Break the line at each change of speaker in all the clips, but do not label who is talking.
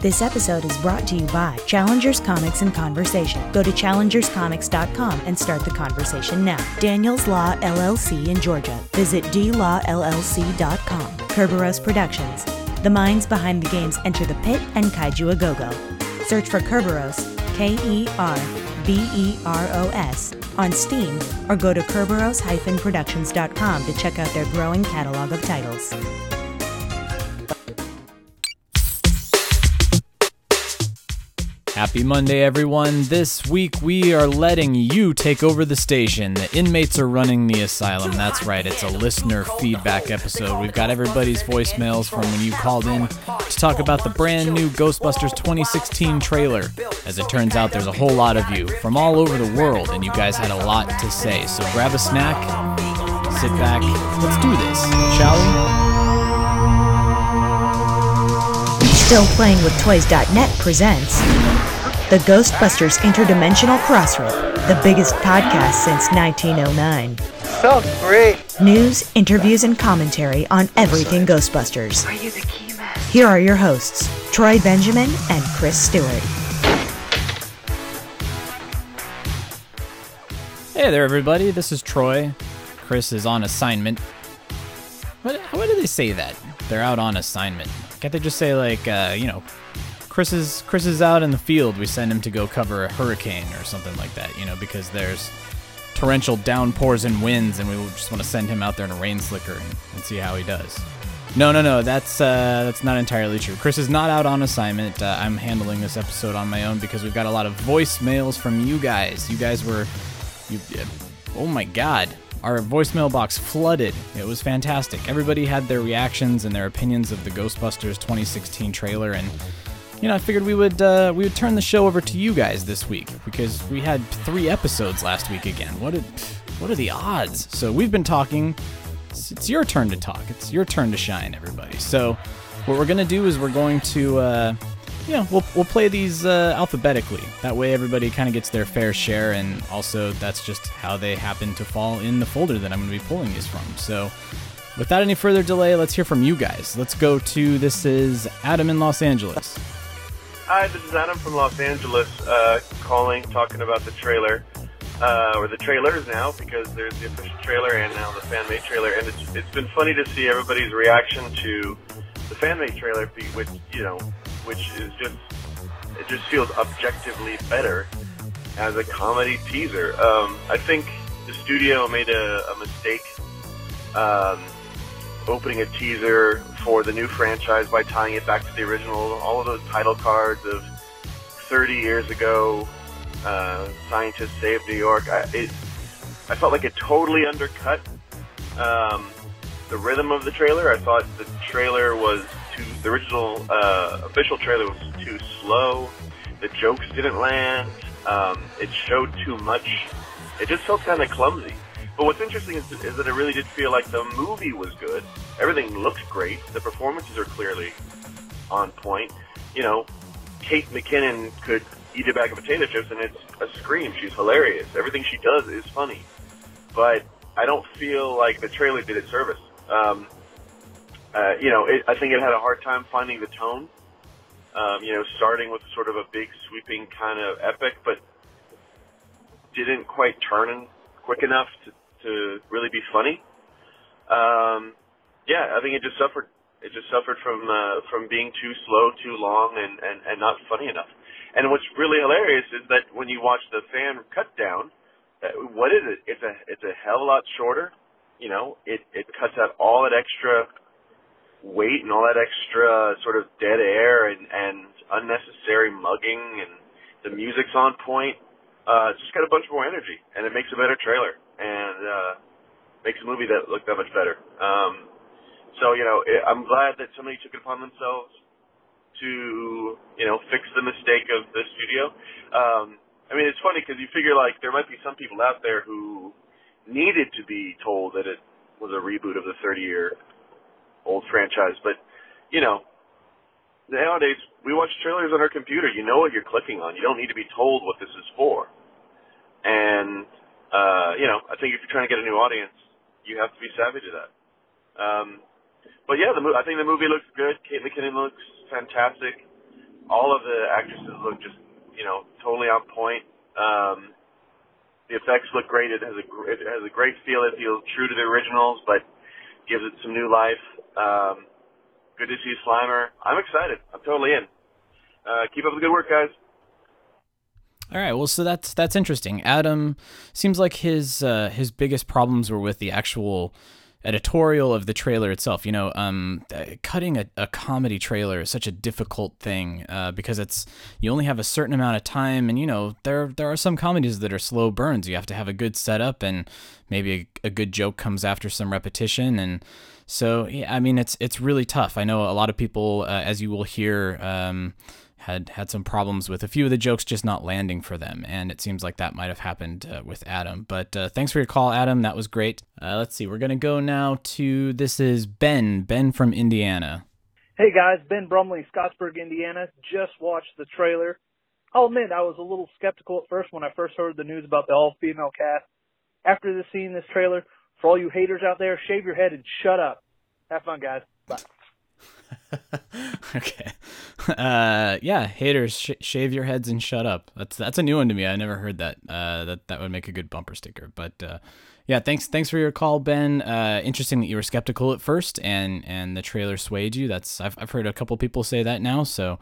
This episode is brought to you by Challengers Comics and Conversation. Go to challengerscomics.com and start the conversation now. Daniels Law LLC in Georgia. Visit dlawllc.com. Kerberos Productions. The minds behind the games Enter the Pit and Kaiju A Go Go. Search for Kerberos, K E R B E R O S, on Steam or go to Kerberos-productions.com to check out their growing catalog of titles.
Happy Monday, everyone. This week we are letting you take over the station. The inmates are running the asylum. That's right, it's a listener feedback episode. We've got everybody's voicemails from when you called in to talk about the brand new Ghostbusters 2016 trailer. As it turns out, there's a whole lot of you from all over the world, and you guys had a lot to say. So grab a snack, sit back, let's do this, shall we?
Still Playing with Toys.net presents the Ghostbusters Interdimensional Crossrip, the biggest podcast since 1909.
Felt great.
News, interviews, and commentary on everything Ghostbusters.
Are you the key man?
Here are your hosts, Troy Benjamin and Chris Stewart.
Hey there, everybody. This is Troy. Chris is on assignment. What, why do they say that? They're out on assignment. Can't they just say like, uh, you know, Chris is Chris is out in the field. We send him to go cover a hurricane or something like that. You know, because there's torrential downpours and winds, and we just want to send him out there in a rain slicker and, and see how he does. No, no, no. That's uh, that's not entirely true. Chris is not out on assignment. Uh, I'm handling this episode on my own because we've got a lot of voicemails from you guys. You guys were, you, oh my god, our voicemail box flooded. It was fantastic. Everybody had their reactions and their opinions of the Ghostbusters 2016 trailer, and you know, I figured we would uh, we would turn the show over to you guys this week because we had three episodes last week again. What are, what are the odds? So we've been talking. It's, it's your turn to talk. It's your turn to shine, everybody. So what we're gonna do is we're going to. Uh, you know, we'll, we'll play these uh, alphabetically. That way, everybody kind of gets their fair share, and also that's just how they happen to fall in the folder that I'm to be pulling these from. So, without any further delay, let's hear from you guys. Let's go to this is Adam in Los Angeles.
Hi, this is Adam from Los Angeles, uh, calling, talking about the trailer, uh, or the trailers now, because there's the official trailer and now the fan-made trailer, and it's, it's been funny to see everybody's reaction to the fan-made trailer, which, you know, which is just, it just feels objectively better as a comedy teaser. Um, I think the studio made a, a mistake, um, opening a teaser for the new franchise by tying it back to the original. All of those title cards of 30 years ago, uh, scientists saved New York. I, it, I felt like it totally undercut um, the rhythm of the trailer. I thought the trailer was too. The original uh, official trailer was too slow. The jokes didn't land. Um, it showed too much. It just felt kind of clumsy. But what's interesting is, is that it really did feel like the movie was good. Everything looks great. The performances are clearly on point. You know, Kate McKinnon could eat a bag of potato chips and it's a scream. She's hilarious. Everything she does is funny. But I don't feel like the trailer did it service. Um, uh, you know, it, I think it had a hard time finding the tone. Um, you know, starting with sort of a big sweeping kind of epic, but didn't quite turn quick enough to, to really be funny. Um, yeah, I think it just suffered. It just suffered from uh, from being too slow, too long, and, and, and not funny enough. And what's really hilarious is that when you watch the fan cut down, uh, what is it? It's a it's a hell of a lot shorter. You know, it it cuts out all that extra weight and all that extra sort of dead air and and unnecessary mugging and the music's on point. Uh, it's just got a bunch more energy and it makes a better trailer and uh, makes a movie that look that much better. Um, so you know, I'm glad that somebody took it upon themselves to you know fix the mistake of the studio. Um, I mean, it's funny because you figure like there might be some people out there who needed to be told that it was a reboot of the 30 year old franchise, but you know, nowadays we watch trailers on our computer. You know what you're clicking on. You don't need to be told what this is for. And uh, you know, I think if you're trying to get a new audience, you have to be savvy to that. Um, but yeah, the mo- I think the movie looks good. Kate McKinnon looks fantastic. all of the actresses look just you know totally on point. Um, the effects look great. It has a it has a great feel. It feels true to the originals, but gives it some new life. Um, good to see Slimer. I'm excited. I'm totally in. Uh, keep up the good work, guys.
All right, well, so that's that's interesting. Adam seems like his uh, his biggest problems were with the actual editorial of the trailer itself. You know, um, uh, cutting a, a comedy trailer is such a difficult thing uh, because it's you only have a certain amount of time, and you know there there are some comedies that are slow burns. You have to have a good setup, and maybe a, a good joke comes after some repetition, and so yeah, I mean it's it's really tough. I know a lot of people, uh, as you will hear. Um, had had some problems with a few of the jokes just not landing for them, and it seems like that might have happened uh, with Adam. But uh, thanks for your call, Adam. That was great. Uh, let's see, we're gonna go now to this is Ben, Ben from Indiana.
Hey guys, Ben Brumley, Scottsburg, Indiana. Just watched the trailer. I'll admit I was a little skeptical at first when I first heard the news about the all-female cast. After this seeing this trailer, for all you haters out there, shave your head and shut up. Have fun, guys. Bye.
okay. Uh, yeah, haters, sh- shave your heads and shut up. That's that's a new one to me. I never heard that. Uh, that that would make a good bumper sticker. But uh, yeah, thanks thanks for your call, Ben. Uh, interesting that you were skeptical at first, and and the trailer swayed you. That's I've I've heard a couple people say that now. So.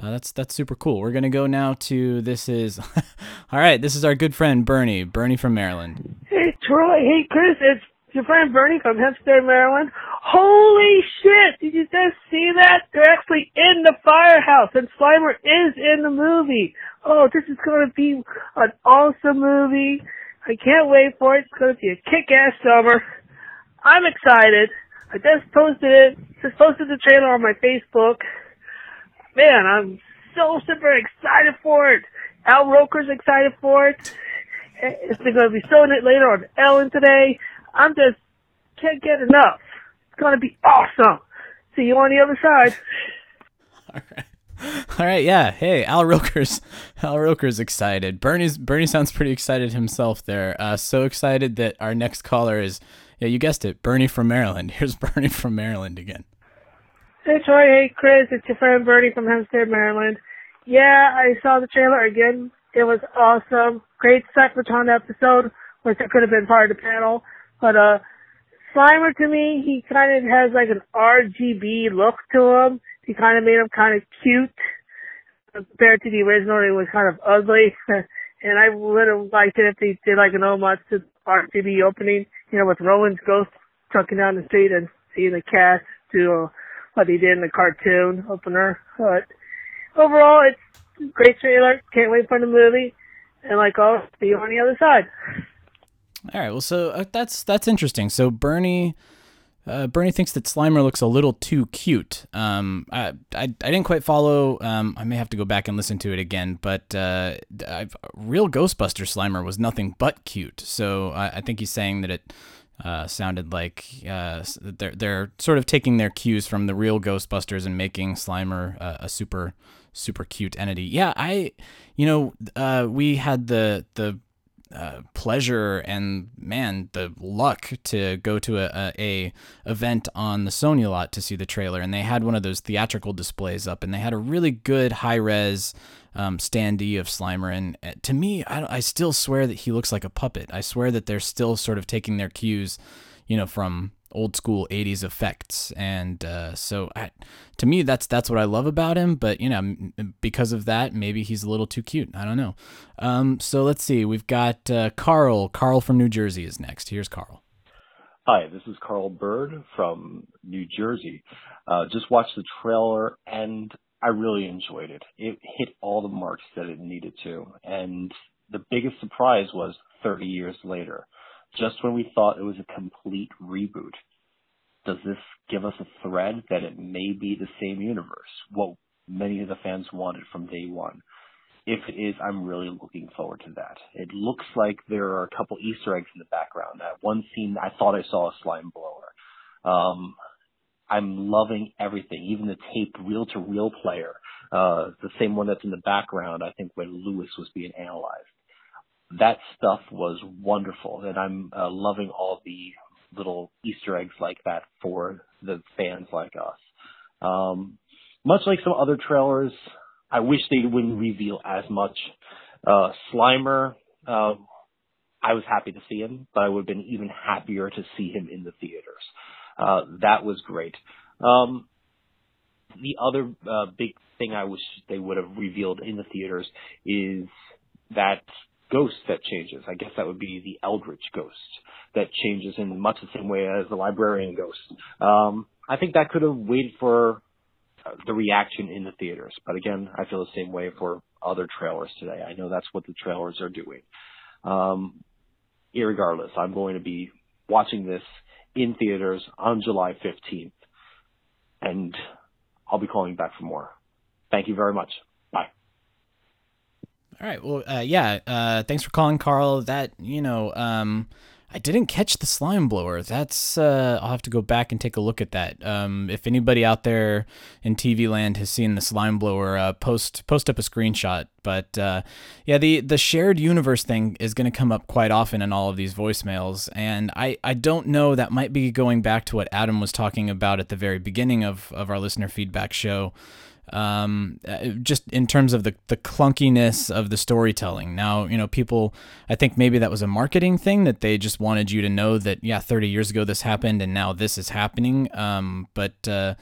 Uh, that's that's super cool. We're gonna go now to this is, all right. This is our good friend Bernie, Bernie from Maryland.
Hey Troy, hey Chris, it's your friend Bernie from Hampstead, Maryland. Holy shit! Did you guys see that? They're actually in the firehouse and Slimer is in the movie. Oh, this is gonna be an awesome movie. I can't wait for it. It's gonna be a kick-ass summer. I'm excited. I just posted it. Just posted the trailer on my Facebook. Man, I'm so super excited for it. Al Roker's excited for it. It's going to be showing it later on Ellen today. I'm just can't get enough. It's gonna be awesome. See you on the other side.
All right. All right, yeah. Hey, Al Roker's Al Roker's excited. Bernie's Bernie sounds pretty excited himself there. Uh, so excited that our next caller is yeah, you guessed it, Bernie from Maryland. Here's Bernie from Maryland again.
Hey Troy, hey Chris, it's your friend Bernie from Hampstead, Maryland. Yeah, I saw the trailer again. It was awesome. Great Cyclotron episode, which I could have been part of the panel. But uh, Slimer to me, he kind of has like an RGB look to him. He kind of made him kind of cute compared to the original. It was kind of ugly, and I would have liked it if they did like an homage to RGB opening, you know, with Rowan's ghost trucking down the street and seeing the cast do what he did in the cartoon opener. But overall, it's great trailer. Can't wait for the movie. And like, I'll see you on the other side.
All right. Well, so uh, that's that's interesting. So Bernie. Uh, Bernie thinks that Slimer looks a little too cute. Um, I, I, I didn't quite follow. Um, I may have to go back and listen to it again. But uh, real Ghostbuster Slimer was nothing but cute. So I, I think he's saying that it uh, sounded like uh, they're they're sort of taking their cues from the real Ghostbusters and making Slimer a super super cute entity. Yeah, I, you know, uh, we had the the uh, pleasure and man the luck to go to a, a, a, event on the Sony lot to see the trailer. And they had one of those theatrical displays up and they had a really good high res um, standee of Slimer. And uh, to me I, I still swear that he looks like a puppet. I swear that they're still sort of taking their cues you know from old school 80s effects. And uh, so I, to me that's that's what i love about him but you know because of that maybe he's a little too cute. I don't know. Um, so let's see. We've got uh, carl. Carl from new jersey is next. Here's carl.
Hi this is carl bird from new jersey. Uh, just watched the trailer and i really enjoyed it. It hit all the marks that it needed to. And the biggest surprise was 30 years later just when we thought it was a complete reboot. Does this give us a thread that it may be the same universe? What many of the fans wanted from day one. If it is, I'm really looking forward to that. It looks like there are a couple Easter eggs in the background. That one scene, I thought I saw a slime blower. Um, I'm loving everything, even the tape reel to reel player, uh, the same one that's in the background, I think when Lewis was being analyzed that stuff was wonderful, and I'm uh, loving all the little Easter eggs like that for the fans like us. Um, much like some other trailers, I wish they wouldn't reveal as much. Uh, Slimer, uh, I was happy to see him, but I would have been even happier to see him in the theaters. Uh, that was great. Um, the other uh, big thing I wish they would have revealed in the theaters is that ghost that changes. I guess that would be the Eldritch ghost that changes in much the same way as the librarian ghost. Um, I think that could have waited for uh, the reaction in the theaters. But again, I feel the same way for other trailers today. I know that's what the trailers are doing. Um, irregardless, I'm going to be watching this in theaters on July 15th. And I'll be calling back for more. Thank you very much.
All right. Well, uh, yeah. Uh, thanks for calling, Carl. That you know, um, I didn't catch the slime blower. That's uh, I'll have to go back and take a look at that. Um, if anybody out there in TV land has seen the slime blower, uh, post post up a screenshot. But uh, yeah, the the shared universe thing is going to come up quite often in all of these voicemails, and I I don't know. That might be going back to what Adam was talking about at the very beginning of of our listener feedback show um, uh, just in terms of the, the clunkiness of the storytelling. Now, you know, people, I think maybe that was a marketing thing that they just wanted you to know that, yeah, 30 years ago this happened and now this is happening. Um, but, uh,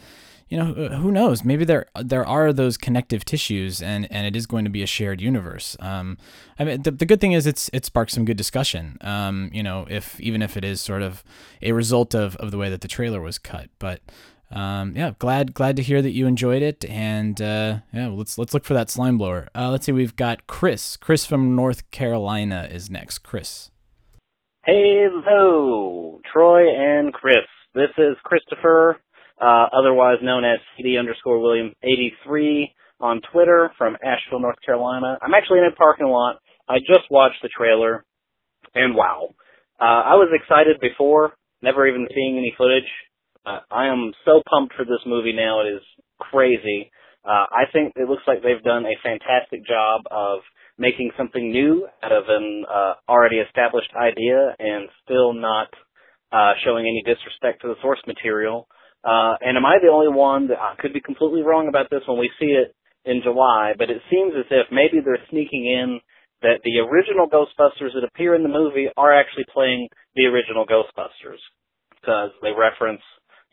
you know, who knows? Maybe there there are those connective tissues, and, and it is going to be a shared universe. Um, I mean, the, the good thing is it's it sparks some good discussion. Um, you know, if even if it is sort of a result of, of the way that the trailer was cut, but um, yeah, glad glad to hear that you enjoyed it, and uh, yeah, let's let's look for that slime blower. Uh, let's see, we've got Chris. Chris from North Carolina is next. Chris.
Hello, Troy and Chris. This is Christopher, uh, otherwise known as CD underscore William eighty three on Twitter from Asheville, North Carolina. I'm actually in a parking lot. I just watched the trailer, and wow, uh, I was excited before, never even seeing any footage. Uh, I am so pumped for this movie now. It is crazy. Uh, I think it looks like they've done a fantastic job of making something new out of an uh, already established idea and still not uh, showing any disrespect to the source material. Uh, and am I the only one that I could be completely wrong about this when we see it in July? But it seems as if maybe they're sneaking in that the original Ghostbusters that appear in the movie are actually playing the original Ghostbusters because they reference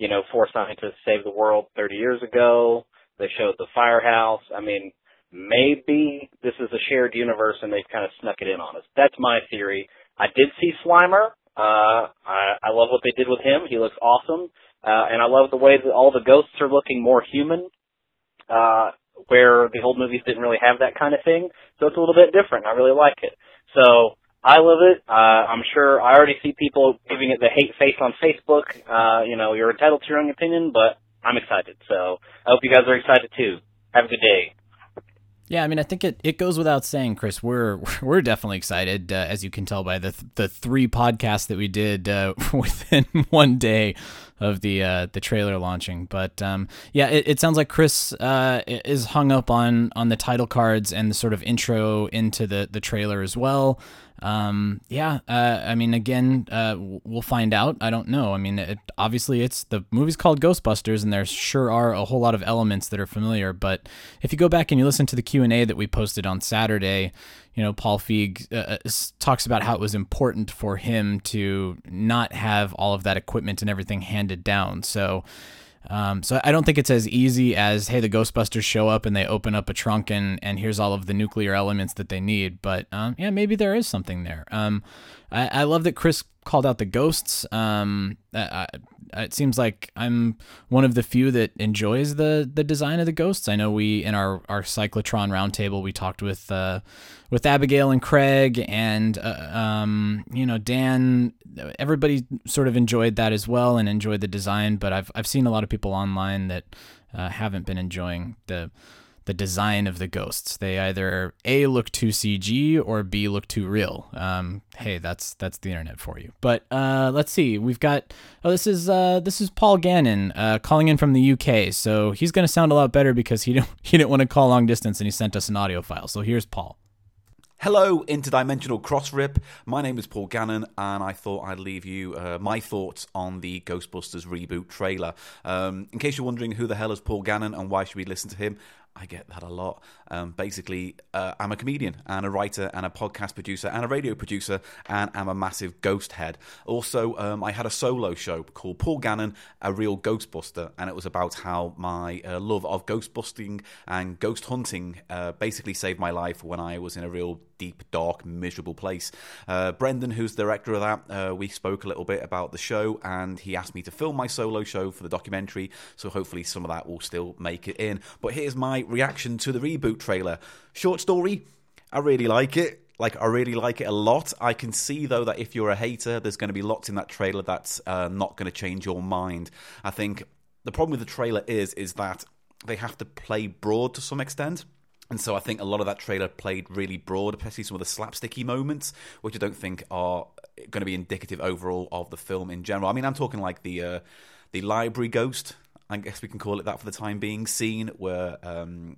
you know, four scientists saved the world 30 years ago. They showed the firehouse. I mean, maybe this is a shared universe and they've kind of snuck it in on us. That's my theory. I did see Slimer. Uh, I, I love what they did with him. He looks awesome. Uh, and I love the way that all the ghosts are looking more human, uh, where the old movies didn't really have that kind of thing. So it's a little bit different. I really like it. So I love it. Uh, I'm sure I already see people giving it the hate face on Facebook. Uh, you know, you're entitled to your own opinion, but I'm excited. So I hope you guys are excited too. Have a good day.
Yeah, I mean, I think it, it goes without saying, Chris. We're we're definitely excited, uh, as you can tell by the the three podcasts that we did uh, within one day of the uh, the trailer launching. But um, yeah, it, it, sounds like Chris uh, is hung up on on the title cards and the sort of intro into the the trailer as well. Um, yeah, uh, I mean, again, uh, we'll find out. I don't know. I mean, it, obviously, it's the movie's called Ghostbusters, and there sure are a whole lot of elements that are familiar. But if you go back and you listen to the Q and A that we posted on Saturday, you know, Paul Feig uh, uh talks about how it was important for him to not have all of that equipment and everything handed down. So um, so I don't think it's as easy as hey, the Ghostbusters show up and they open up a trunk and and here's all of the nuclear elements that they need. But um, yeah, maybe there is something there. Um, I, I love that Chris called out the ghosts. Um, I, it seems like I'm one of the few that enjoys the the design of the ghosts. I know we in our our cyclotron roundtable we talked with uh, with Abigail and Craig and uh, um, you know Dan. Everybody sort of enjoyed that as well and enjoyed the design. But I've I've seen a lot of people online that uh, haven't been enjoying the the design of the ghosts. They either a look too CG or b look too real. Um, hey, that's that's the internet for you. But uh, let's see. We've got oh, this is uh, this is Paul Gannon uh, calling in from the UK. So he's gonna sound a lot better because he didn't he didn't want to call long distance and he sent us an audio file. So here's Paul.
Hello, interdimensional cross rip. My name is Paul Gannon, and I thought I'd leave you uh, my thoughts on the Ghostbusters reboot trailer. Um, in case you're wondering who the hell is Paul Gannon and why should we listen to him, I get that a lot. Um, basically, uh, I'm a comedian and a writer and a podcast producer and a radio producer, and I'm a massive ghost head. Also, um, I had a solo show called Paul Gannon, A Real Ghostbuster, and it was about how my uh, love of ghost busting and ghost hunting uh, basically saved my life when I was in a real deep, dark, miserable place. Uh, Brendan, who's the director of that, uh, we spoke a little bit about the show, and he asked me to film my solo show for the documentary, so hopefully some of that will still make it in. But here's my reaction to the reboot trailer. Short story, I really like it. Like, I really like it a lot. I can see, though, that if you're a hater, there's going to be lots in that trailer that's uh, not going to change your mind. I think the problem with the trailer is, is that they have to play broad to some extent. And so I think a lot of that trailer played really broad, especially some of the slapsticky moments, which I don't think are going to be indicative overall of the film in general. I mean, I'm talking like the uh, the library ghost, I guess we can call it that for the time being, scene where um,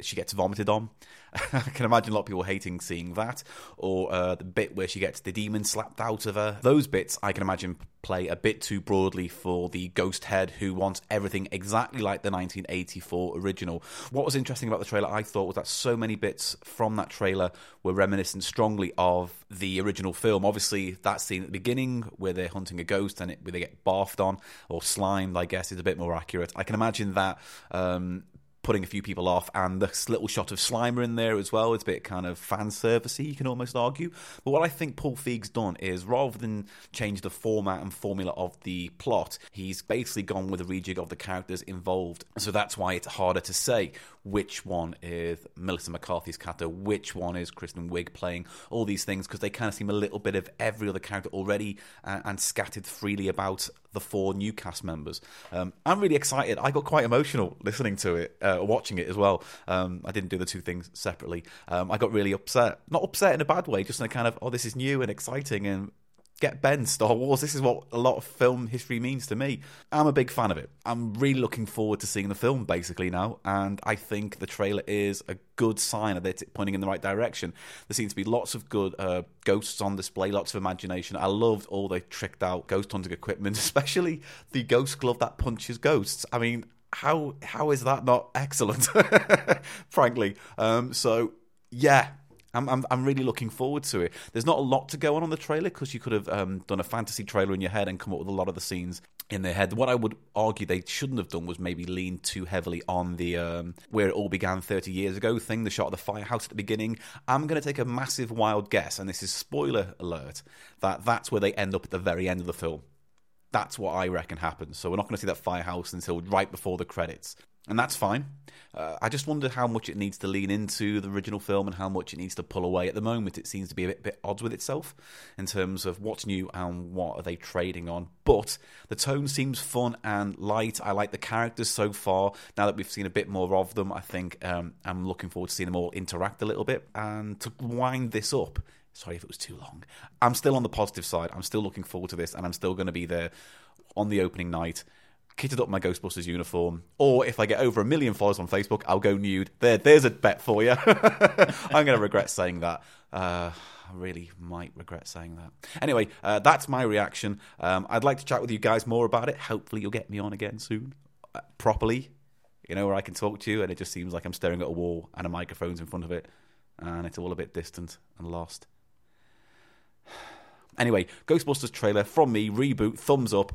she gets vomited on. I can imagine a lot of people hating seeing that, or uh, the bit where she gets the demon slapped out of her. Those bits I can imagine play a bit too broadly for the ghost head who wants everything exactly like the 1984 original. What was interesting about the trailer, I thought, was that so many bits from that trailer were reminiscent strongly of the original film. Obviously, that scene at the beginning where they're hunting a ghost and it, where they get barfed on or slimed, I guess, is a bit more accurate. I can imagine that um, putting a few people off, and this little shot of Slimer in there as well. It's a bit kind of fan servicey, you can almost argue. But what I think Paul Feig's done is rather than change the format and formula of the plot, he's basically gone with a rejig of the characters involved. So that's why it's harder to say which one is Melissa McCarthy's Kata, which one is Kristen Wiig playing, all these things, because they kind of seem a little bit of every other character already uh, and scattered freely about the four new cast members. Um, I'm really excited. I got quite emotional listening to it, uh, watching it as well. Um, I didn't do the two things separately. Um, I got really upset. Not upset in a bad way, just in a kind of, oh, this is new and exciting and get Ben Star Wars. This is what a lot of film history means to me. I'm a big fan of it. I'm really looking forward to seeing the film basically now, and I think the trailer is a good sign that it's pointing in the right direction. There seems to be lots of good uh, ghosts on display, lots of imagination. I loved all the tricked out ghost hunting equipment, especially the ghost glove that punches ghosts. I mean, how how is that not excellent? Frankly, um, so yeah, I'm, I'm, I'm really looking forward to it. There's not a lot to go on on the trailer because you could have um, done a fantasy trailer in your head and come up with a lot of the scenes in their head. What I would argue they shouldn't have done was maybe lean too heavily on the um, where it all began 30 years ago thing, the shot of the firehouse at the beginning. I'm going to take a massive wild guess, and this is spoiler alert, that that's where they end up at the very end of the film. That's what I reckon happens. So we're not going to see that firehouse until right before the credits and that's fine. Uh, I just wonder how much it needs to lean into the original film and how much it needs to pull away. At the moment, it seems to be a bit, bit odds with itself in terms of what's new and what are they trading on. But the tone seems fun and light. I like the characters so far. Now that we've seen a bit more of them, I think um, I'm looking forward to seeing them all interact a little bit. And to wind this up, sorry if it was too long, I'm still on the positive side. I'm still looking forward to this, and I'm still going to be there on the opening night kitted up my Ghostbusters uniform, or if I get over a million followers on Facebook, I'll go nude. There, there's a bet for you. I'm going to regret saying that. Uh, I really might regret saying that. Anyway, uh, that's my reaction. Um, I'd like to chat with you guys more about it. Hopefully, you'll get me on again soon, uh, properly. You know, where I can talk to you, and it just seems like I'm staring at a wall and a microphone's in front of it, and it's all a bit distant and lost. Anyway, Ghostbusters trailer from me, reboot, thumbs up,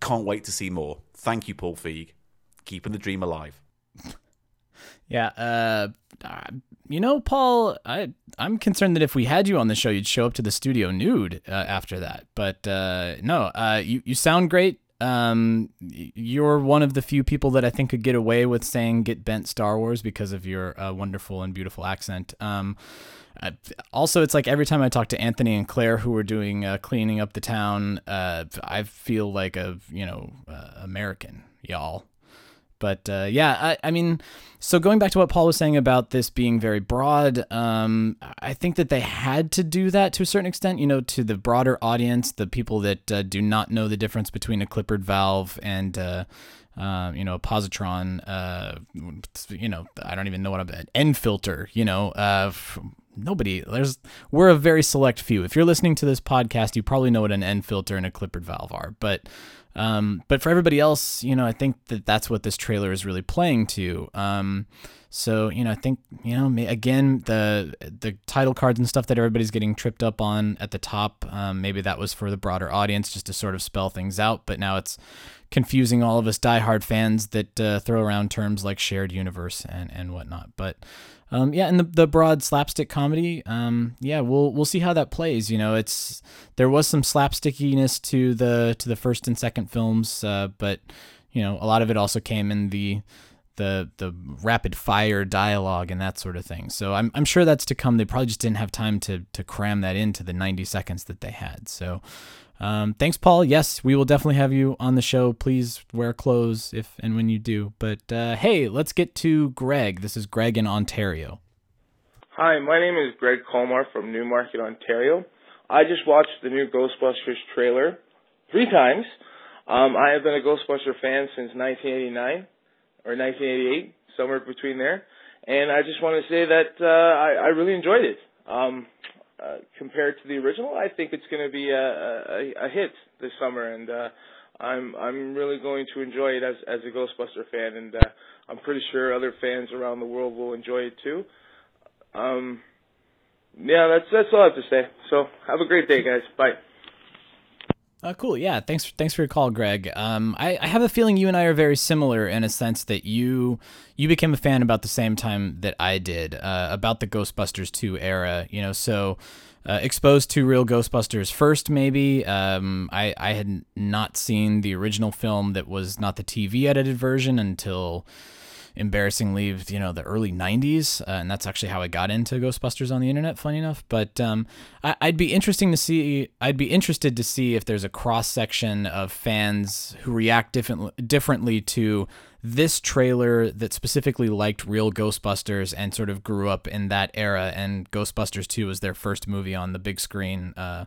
can't wait to see more. Thank you, Paul Feig. Keeping the dream alive.
Yeah, uh, you know, Paul, I I'm concerned that if we had you on the show, you'd show up to the studio nude uh, after that. But uh, no, uh, you you sound great. Um, you're one of the few people that I think could get away with saying "get bent Star Wars" because of your uh, wonderful and beautiful accent. Um, uh, also, it's like every time I talk to Anthony and Claire, who are doing uh, cleaning up the town, uh, I feel like a you know uh, American, y'all. But uh, yeah, I, I, mean, so going back to what Paul was saying about this being very broad, um, I think that they had to do that to a certain extent. You know, to the broader audience, the people that uh, do not know the difference between a Clippard valve and uh, you know, a positron, uh, you know, I don't even know what I'm, an end filter, you know, uh, nobody there's we're a very select few if you're listening to this podcast you probably know what an end filter and a clippard valve are but Um, but for everybody else, you know, I think that that's what this trailer is really playing to. Um, so you know, I think you know, again, the the title cards and stuff that everybody's getting tripped up on at the top. Um, maybe that was for the broader audience, just to sort of spell things out. But now it's confusing all of us diehard fans that uh, throw around terms like shared universe and and whatnot. But um, yeah, and the, the broad slapstick comedy, um, yeah, we'll we'll see how that plays. You know, it's there was some slapstickiness to the to the first and second films, uh, but you know, a lot of it also came in the the the rapid fire dialogue and that sort of thing. So I'm I'm sure that's to come. They probably just didn't have time to to cram that into the 90 seconds that they had. So um, thanks, Paul. Yes, we will definitely have you on the show. Please wear clothes if and when you do. But uh, hey, let's get to Greg. This is Greg in Ontario.
Hi, my name is Greg Colmar from Newmarket, Ontario. I just watched the new Ghostbusters trailer three times. Um, I have been a Ghostbuster fan since 1989 or 1988, somewhere between there. And I just want to say that uh, I, I really enjoyed it. Um, uh, compared to the original, I think it's going to be a, a, a hit this summer, and uh, I'm I'm really going to enjoy it as as a Ghostbuster fan, and uh, I'm pretty sure other fans around the world will enjoy it too. Um, yeah, that's that's all I have to say. So have a great day, guys. Bye.
Uh, cool. Yeah. Thanks. Thanks for your call, Greg. Um, I, I have a feeling you and I are very similar in a sense that you you became a fan about the same time that I did uh, about the Ghostbusters two era. You know, so uh, exposed to real Ghostbusters first, maybe. Um, I I had not seen the original film that was not the TV edited version until embarrassingly, you know, the early 90s. Uh, and that's actually how I got into Ghostbusters on the internet, funny enough. But um, I, would be interesting to see, I'd be interested to see if there's a cross section of fans who react different, differently to this trailer that specifically liked real Ghostbusters and sort of grew up in that era. And Ghostbusters 2 was their first movie on the big screen. Uh,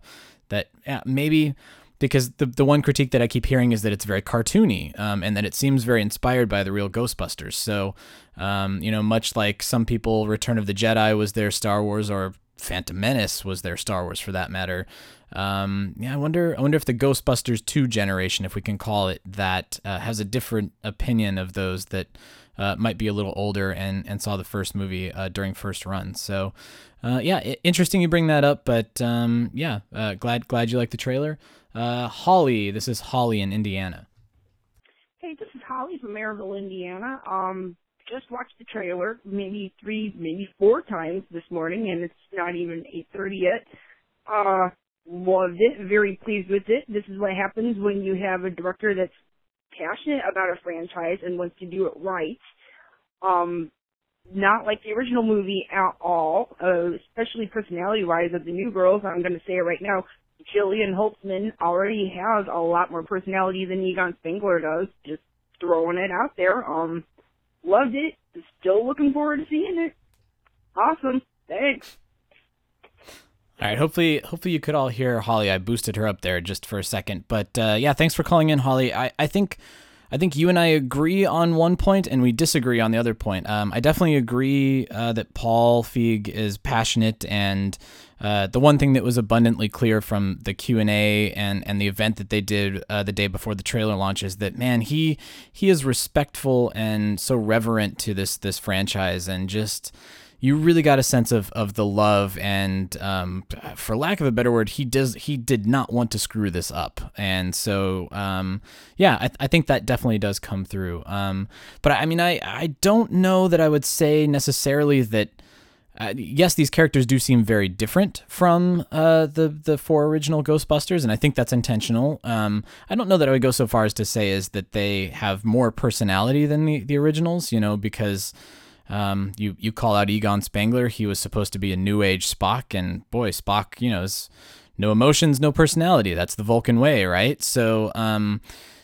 that yeah, maybe because the the one critique that I keep hearing is that it's very cartoony um, and that it seems very inspired by the real Ghostbusters. So, um, you know, much like some people, Return of the Jedi was their Star Wars, or Phantom Menace was their Star Wars for that matter. Um, yeah, I wonder. I wonder if the Ghostbusters two generation, if we can call it that, uh, has a different opinion of those that uh, might be a little older and and saw the first movie uh, during first run. So, uh, yeah, interesting you bring that up. But um, yeah, uh, glad glad you like the trailer. Uh, Holly, this is Holly in Indiana.
Hey, this is Holly from Merrillville, Indiana. Um, just watched the trailer maybe three, maybe four times this morning, and it's not even 8:30 yet. Uh, loved it. Very pleased with it. This is what happens when you have a director that's passionate about a franchise and wants to do it right. Um, not like the original movie at all, uh, especially personality-wise of the new girls. I'm going to say it right now. Jillian Holtzmann already has a lot more personality than Egon Spengler does. Just throwing it out there. Um, loved it. Still looking forward to seeing it. Awesome. Thanks.
All right. Hopefully, hopefully you could all hear Holly. I boosted her up there just for a second, but uh, yeah, thanks for calling in, Holly. I, I think I think you and I agree on one point and we disagree on the other point. Um, I definitely agree uh, that Paul Feig is passionate, and uh, the one thing that was abundantly clear from the Q and A and and the event that they did uh, the day before the trailer launch is that man, he he is respectful and so reverent to this this franchise, and just you really got a sense of, of the love and um, for lack of a better word he does he did not want to screw this up. And so um, yeah I, I think that definitely does come through. Um, but I mean I, I don't know that I would say necessarily that uh, yes, these characters do seem very different from uh, the the four original Ghostbusters, and I think that's intentional. Um, I don't know that I would go so far as to say is that they have more personality than the, the originals, you know, because um, you you call out Egon Spengler. He was supposed to be a new age Spock, and boy, Spock, you know, is no emotions, no personality. That's the Vulcan way, right? So, um,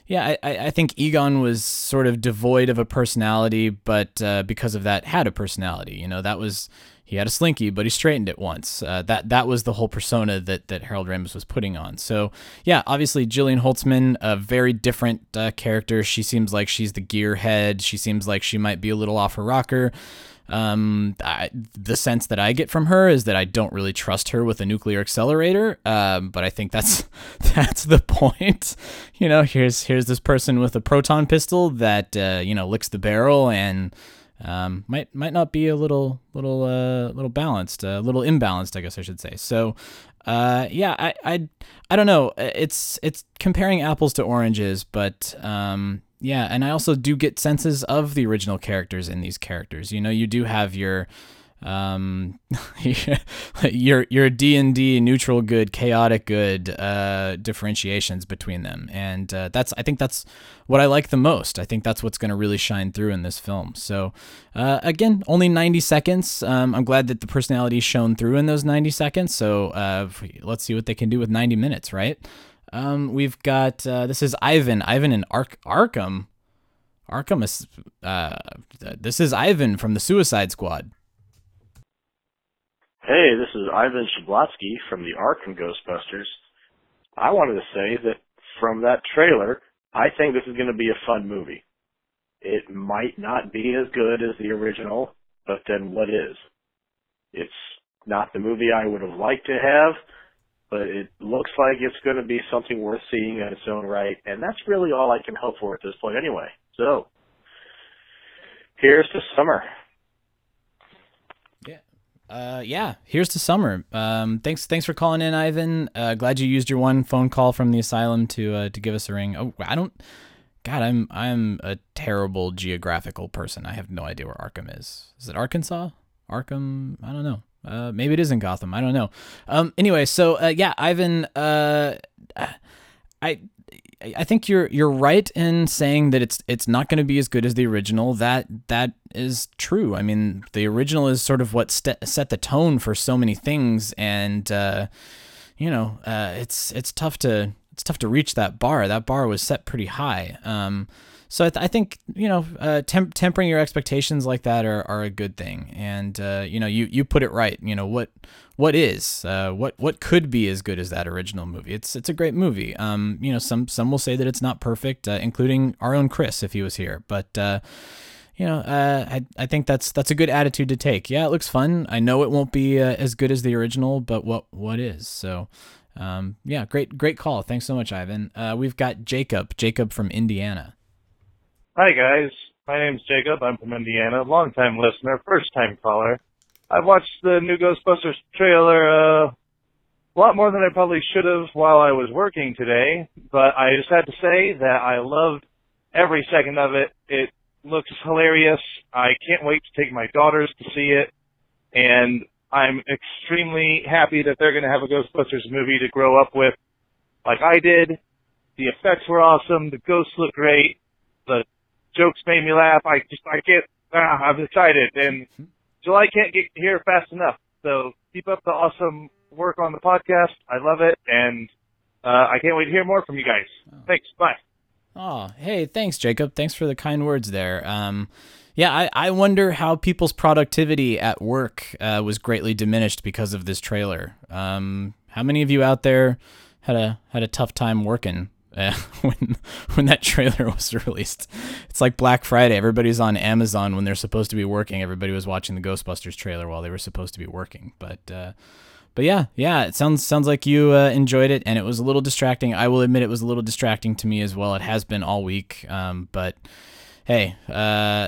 yeah, I, I think Egon was sort of devoid of a personality, but uh, because of that, had a personality. You know, that was he had a slinky, but he straightened it once. Uh, that that was the whole persona that that Harold Ramis was putting on. So yeah, obviously Jillian Holtzmann, a very different uh, character. She seems like she's the gearhead. She seems like she might be a little off her rocker. Um, I, the sense that I get from her is that I don't really trust her with a nuclear accelerator. Um, but I think that's that's the point. You know, here's here's this person with a proton pistol that uh, you know licks the barrel and um, might might not be a little little uh, little balanced, a little imbalanced, I guess I should say. So, uh, yeah, I, I I don't know. It's it's comparing apples to oranges, but um, yeah, and I also do get senses of the original characters in these characters. You know, you do have your um your your d&d neutral good chaotic good uh differentiations between them. And uh, that's i think that's what i like the most. I think that's what's going to really shine through in this film. So uh, again only 90 seconds. Um, i'm glad that the personality shone through in those 90 seconds. So uh, let's see what they can do with 90 minutes right? Um, we've got uh, this is ivan. Ivan in Ark- arkham. Arkham is uh, this is ivan from the suicide squad
Hey, this is Ivan Shablotsky from the Ark Arkham Ghostbusters. I wanted to say that from that trailer, I think this is going to be a fun movie. It might not be as good as the original, but then what is? It's not the movie I would have liked to have, but it looks like it's going to be something worth seeing in its own right, and that's really all I can hope for at this point anyway. So, here's to summer.
Uh, yeah, here's the summer. Um, thanks, thanks for calling in, Ivan. Uh, glad you used your one phone call from the asylum to uh, to give us a ring. Oh, I don't. God, I'm I'm a terrible geographical person. I have no idea where Arkham is. Is it Arkansas? Arkham? I don't know. Uh, maybe it is in Gotham. I don't know. Um, anyway, so uh, yeah, Ivan. Uh, I I think you're you're right in saying that it's it's not going to be as good as the original. That that is true. I mean, the original is sort of what st- set the tone for so many things, and uh, you know, uh, it's it's tough to it's tough to reach that bar. That bar was set pretty high. Um, so I, th- I, think you know, uh, temp- tempering your expectations like that are, are a good thing. And uh, you know, you you put it right. You know what what is uh, what what could be as good as that original movie. It's it's a great movie. Um, you know, some some will say that it's not perfect, uh, including our own Chris if he was here. But uh, you know, uh, I I think that's that's a good attitude to take. Yeah, it looks fun. I know it won't be as good as the original, but what what is so. Um, yeah, great, great call. Thanks so much, Ivan. we've got Jacob, Jacob from Indiana.
Hi guys, my name's Jacob. I'm from Indiana, long-time listener, first-time caller. I watched the new Ghostbusters trailer uh, a lot more than I probably should have while I was working today, but I just had to say that I loved every second of it. It looks hilarious. I can't wait to take my daughters to see it, and I'm extremely happy that they're going to have a Ghostbusters movie to grow up with, like I did. The effects were awesome. The ghosts look great. The jokes made me laugh. I just I can't. Ah, I'm excited, and July can't get here fast enough. So keep up the awesome work on the podcast. I love it, and uh, I can't wait to hear more from you guys. Thanks. Bye.
Oh, hey, thanks, Jacob. Thanks for the kind words there. Um, yeah, I, I wonder how people's productivity at work uh, was greatly diminished because of this trailer. Um, how many of you out there had a had a tough time working uh, when when that trailer was released. It's like Black Friday. Everybody's on Amazon when they're supposed to be working. Everybody was watching the Ghostbusters trailer while they were supposed to be working. But uh, but yeah, yeah, it sounds sounds like you uh, enjoyed it, and it was a little distracting. I will admit it was a little distracting to me as well. It has been all week, um, but hey, uh,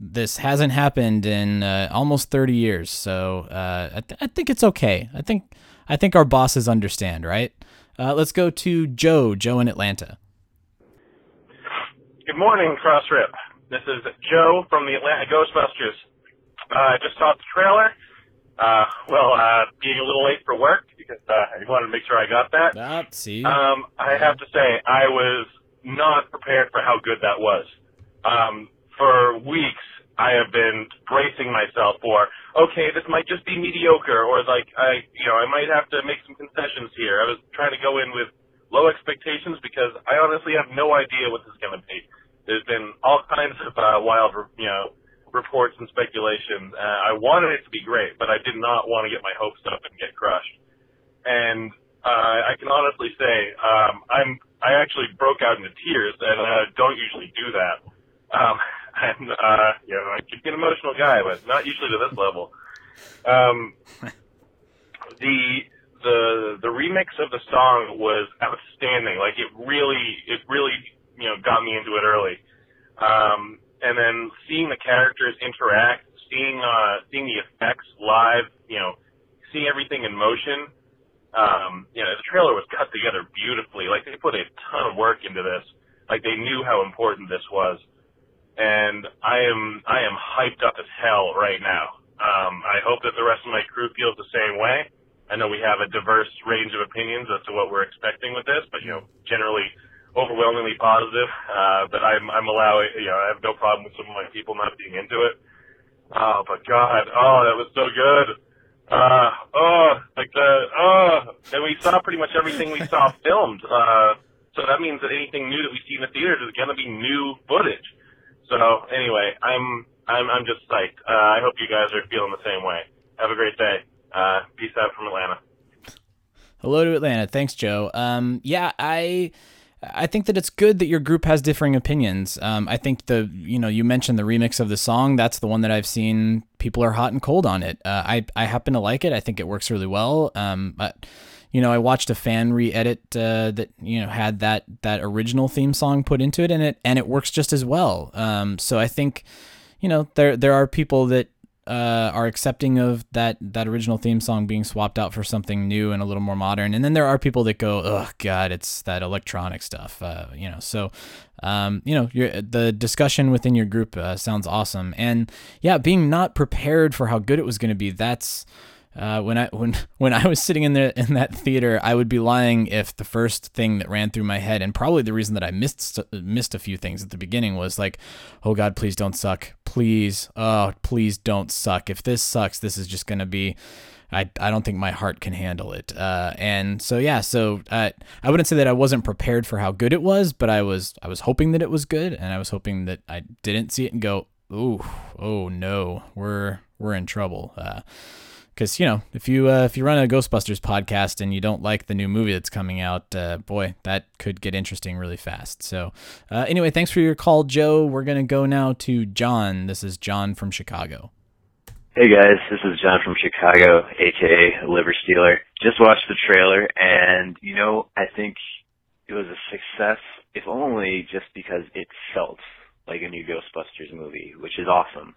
this hasn't happened in uh, almost 30 years, so uh, I, th- I, think it's okay. I think I think our bosses understand, right? Uh, let's go to Joe. Joe in Atlanta.
Good morning, Crossrip. This is Joe from the Atlanta Ghostbusters. Uh, I just saw the trailer. Uh, well, uh, being a little late for work because uh, I wanted to make sure I got that.
Ah, see.
Um, I have to say, I was not prepared for how good that was. Um, for weeks, I have been bracing myself for, okay, this might just be mediocre, or like I, you know, I might have to make some concessions here. I was trying to go in with low expectations because I honestly have no idea what this is going to be. There's been all kinds of uh, wild, you know, reports and speculation. Uh, I wanted it to be great, but I did not want to get my hopes up and get crushed. And uh, I can honestly say, um, I'm I actually broke out into tears, and I don't usually do that. Um, I'm, uh, you know, I could be emotional guy, but not usually to this level. Um, the the the remix of the song was outstanding. Like it really, it really, you know, got me into it early. Um, and then seeing the characters interact, seeing uh, seeing the effects live, you know, seeing everything in motion. Um, you know, the trailer was cut together beautifully. Like they put a ton of work into this. Like they knew how important this was. And I am I am hyped up as hell right now. Um, I hope that the rest of my crew feels the same way. I know we have a diverse range of opinions as to what we're expecting with this, but you know, generally overwhelmingly positive. Uh, but I'm I'm allowing you know I have no problem with some of my people not being into it. Oh, but God, oh, that was so good. Uh, oh, like the oh, and we saw pretty much everything we saw filmed. Uh, so that means that anything new that we see in the theaters is going to be new footage. So anyway, I'm I'm I'm just psyched. Uh, I hope you guys are feeling the same way. Have a great day. Uh, peace out from Atlanta.
Hello to Atlanta. Thanks, Joe. Um, yeah, I. I think that it's good that your group has differing opinions. Um, I think the you know you mentioned the remix of the song. That's the one that I've seen people are hot and cold on it. Uh, I I happen to like it. I think it works really well. Um, but you know I watched a fan re-edit uh, that you know had that that original theme song put into it, and it and it works just as well. Um, so I think you know there there are people that uh, are accepting of that that original theme song being swapped out for something new and a little more modern. And then there are people that go, "Oh God, it's that electronic stuff," uh, you know. So, um, you know, the discussion within your group uh, sounds awesome. And yeah, being not prepared for how good it was going to be, that's uh, when I when when I was sitting in there in that theater, I would be lying if the first thing that ran through my head, and probably the reason that I missed missed a few things at the beginning was like, oh God, please don't suck, please, oh please don't suck. If this sucks, this is just gonna be. I, I don't think my heart can handle it. Uh, and so yeah, so uh, I wouldn't say that I wasn't prepared for how good it was, but I was I was hoping that it was good, and I was hoping that I didn't see it and go, ooh, oh no, we're we're in trouble. Because you know if you uh, if you run a Ghostbusters podcast and you don't like the new movie that's coming out, uh, boy, that could get interesting really fast. So uh, anyway, thanks for your call, Joe. We're gonna go now to John. This is John from Chicago.
Hey guys, this is John from Chicago, aka Liver Stealer. Just watched the trailer, and you know I think it was a success, if only just because it felt like a new Ghostbusters movie, which is awesome.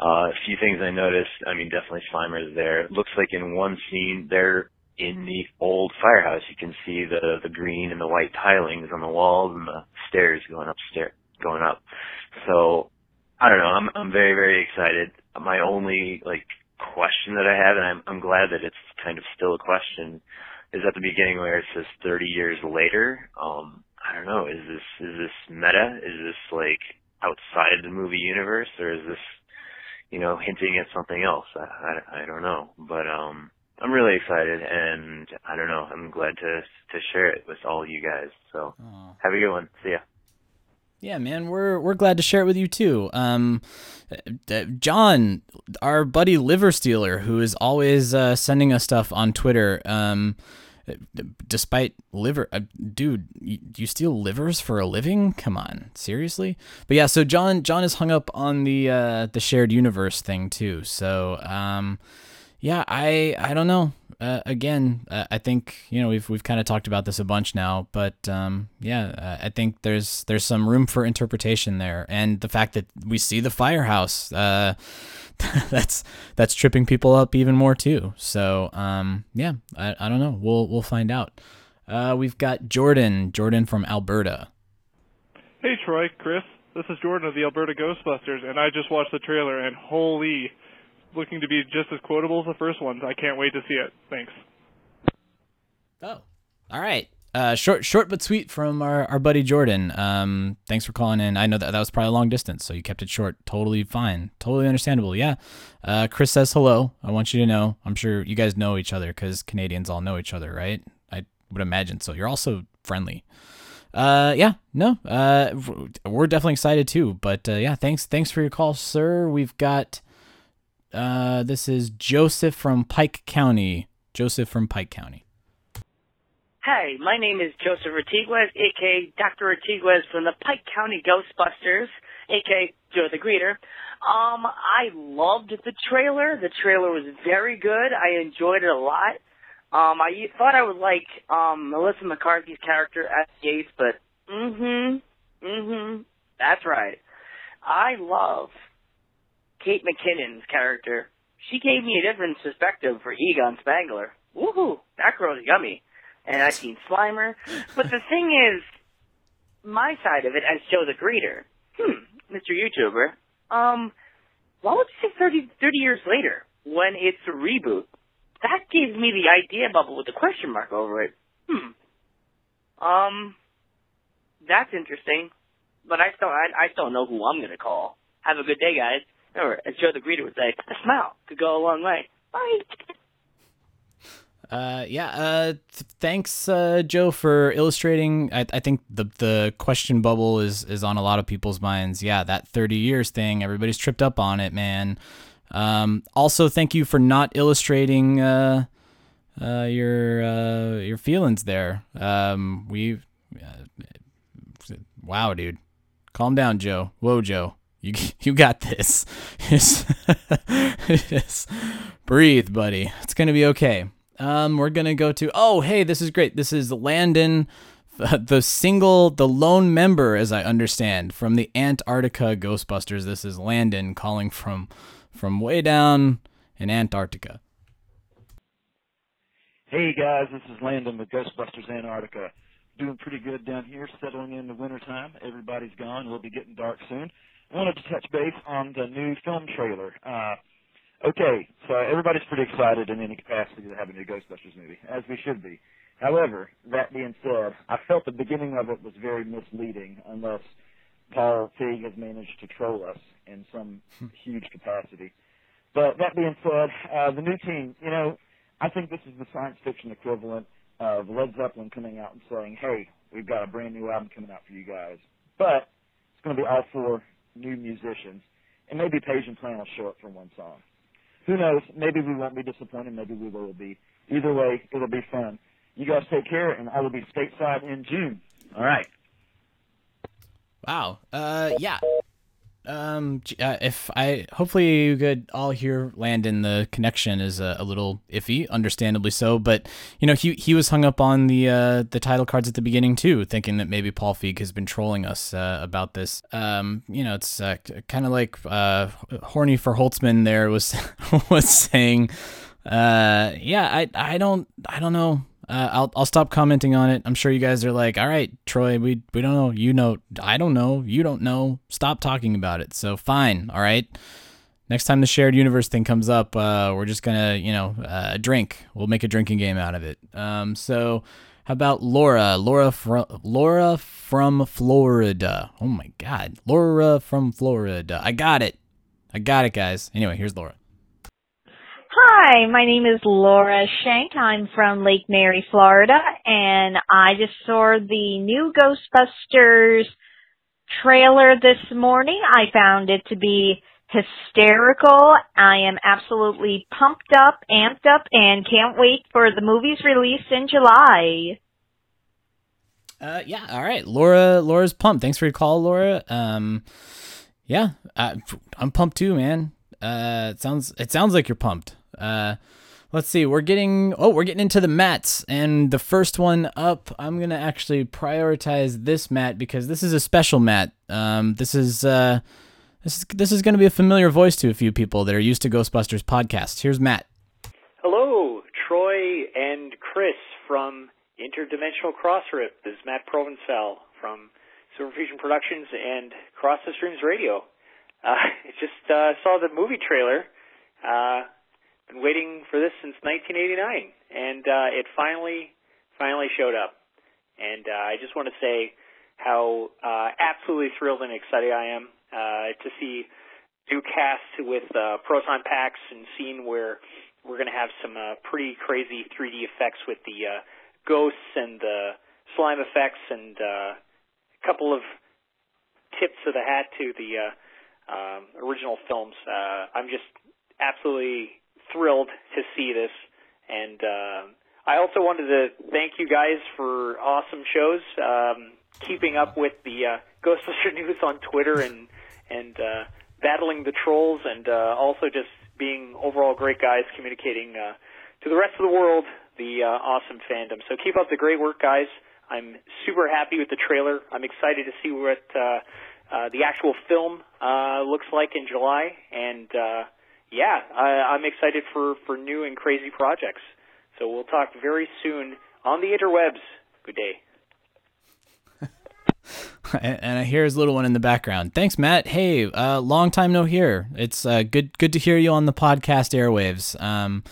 Uh, a few things I noticed. I mean, definitely Slimer's there. It looks like in one scene they're in the old firehouse. You can see the the green and the white tilings on the walls and the stairs going upstairs, going up. So I don't know. I'm I'm very very excited. My only like question that I have, and I'm I'm glad that it's kind of still a question, is at the beginning where it says 30 years later. Um, I don't know. Is this is this meta? Is this like outside the movie universe, or is this, you know, hinting at something else? I, I, I don't know, but um, I'm really excited, and I don't know. I'm glad to to share it with all you guys. So Aww. have a good one. See ya.
Yeah, man, we're we're glad to share it with you too. Um, uh, John, our buddy Liver Stealer, who is always uh, sending us stuff on Twitter. Um, despite liver uh, dude you, you steal livers for a living? Come on seriously? But yeah so john john is hung up on the uh the shared universe thing too. So um yeah i i don't know uh, again uh, i think you know we've we've kind of talked about this a bunch now but um yeah uh, i think there's there's some room for interpretation there and the fact that we see the firehouse uh that's that's tripping people up even more too. So um, yeah, I, I don't know. We'll we'll find out. Uh, we've got Jordan, Jordan from Alberta.
Hey Troy, Chris, this is Jordan of the Alberta Ghostbusters, and I just watched the trailer, and holy, looking to be just as quotable as the first ones. I can't wait to see it. Thanks.
Oh, all right. Uh, short, short but sweet from our, our buddy Jordan. Um, thanks for calling in. I know that that was probably a long distance, so you kept it short. Totally fine. Totally understandable. Yeah. Uh, Chris says hello. I want you to know. I'm sure you guys know each other because Canadians all know each other, right? I would imagine so. You're also friendly. Uh, yeah, no, uh, we're definitely excited too. But uh, yeah, thanks, thanks for your call, sir. We've got, uh, this is Joseph from Pike County. Joseph from Pike County.
Hi, my name is Joseph Ortiguez, aka Dr. Ortiguez from the Pike County Ghostbusters, aka Joe the Greeter. Um, I loved the trailer. The trailer was very good. I enjoyed it a lot. Um, I thought I would like um Melissa McCarthy's character as Yates, but mm-hmm, mm-hmm, that's right. I love Kate McKinnon's character. She gave me a different perspective for Egon Spengler. Woohoo, that girl's yummy. And I've seen Slimer. But the thing is, my side of it as Joe the Greeter. Hmm, Mr. YouTuber. Um, why would you say 30, 30 years later when it's a reboot? That gives me the idea bubble with a question mark over it. Hmm. Um, that's interesting. But I still, I, I still know who I'm gonna call. Have a good day, guys. Or as Joe the Greeter would say, a smile could go a long way. Bye.
Uh, yeah. Uh, th- thanks, uh, Joe, for illustrating. I, I think the the question bubble is is on a lot of people's minds. Yeah, that thirty years thing. Everybody's tripped up on it, man. Um, also, thank you for not illustrating uh, uh, your uh, your feelings there. Um, we, uh, wow, dude, calm down, Joe. Whoa, Joe, you you got this. Just breathe, buddy. It's gonna be okay. Um, we're gonna go to. Oh, hey, this is great. This is Landon, the single, the lone member, as I understand, from the Antarctica Ghostbusters. This is Landon calling from from way down in Antarctica.
Hey guys, this is Landon with Ghostbusters Antarctica. Doing pretty good down here, settling into wintertime. Everybody's gone. We'll be getting dark soon. I wanted to touch base on the new film trailer. Uh, okay, so everybody's pretty excited in any capacity to have a new Ghostbusters movie, as we should be. However, that being said, I felt the beginning of it was very misleading unless Paul Feig has managed to troll us in some huge capacity. But that being said, uh, the new team, you know, I think this is the science fiction equivalent of Led Zeppelin coming out and saying, hey, we've got a brand new album coming out for you guys. But it's going to be all four new musicians, and maybe Page and Plant will show up for one song. Who knows? Maybe we won't be disappointed. Maybe we will be. Either way, it'll be fun. You guys take care, and I will be stateside in June. All right.
Wow. Uh, yeah. Um, uh, if I hopefully you could all hear Landon, the connection is a, a little iffy, understandably so. But you know, he he was hung up on the uh, the title cards at the beginning too, thinking that maybe Paul Feig has been trolling us uh, about this. Um, you know, it's uh, kind of like uh, horny for Holtzmann there was was saying. Uh, yeah, I I don't I don't know. Uh, I'll I'll stop commenting on it. I'm sure you guys are like, all right, Troy, we we don't know. You know, I don't know. You don't know. Stop talking about it. So fine, all right. Next time the shared universe thing comes up, uh, we're just gonna, you know, uh, drink. We'll make a drinking game out of it. Um, so how about Laura? Laura from Laura from Florida. Oh my God, Laura from Florida. I got it. I got it, guys. Anyway, here's Laura.
Hi, my name is Laura Shank. I'm from Lake Mary, Florida, and I just saw the new Ghostbusters trailer this morning. I found it to be hysterical. I am absolutely pumped up, amped up, and can't wait for the movie's release in July.
Uh, yeah, all right. Laura, Laura's pumped. Thanks for your call, Laura. Um, yeah, uh, I'm pumped too, man. Uh, it sounds it sounds like you're pumped. Uh, let's see. We're getting oh, we're getting into the mats, and the first one up. I'm gonna actually prioritize this mat because this is a special mat. Um, this is uh, this is this is gonna be a familiar voice to a few people that are used to Ghostbusters podcasts. Here's Matt.
Hello, Troy and Chris from Interdimensional Crossrip. This is Matt Provencal from Superfusion Productions and Cross the Streams Radio. Uh, just uh, saw the movie trailer. Uh, been waiting for this since 1989, and uh, it finally, finally showed up. And uh, I just want to say how uh, absolutely thrilled and excited I am uh, to see new cast with uh, proton packs and seeing where we're going to have some uh, pretty crazy 3D effects with the uh, ghosts and the slime effects and uh, a couple of tips of the hat to the uh, um, original films. Uh, I'm just absolutely thrilled to see this, and uh, I also wanted to thank you guys for awesome shows. Um, keeping up with the uh, Ghostbuster news on Twitter and and uh, battling the trolls, and uh, also just being overall great guys communicating uh, to the rest of the world the uh, awesome fandom. So keep up the great work, guys. I'm super happy with the trailer. I'm excited to see what uh, uh, the actual film uh, looks like in July, and uh, yeah, I, I'm excited for for new and crazy projects. So we'll talk very soon on the interwebs. Good day.
and, I hear his little one in the background. Thanks, Matt. Hey, uh, long time no hear. It's uh, good good to hear you on the podcast airwaves. Um,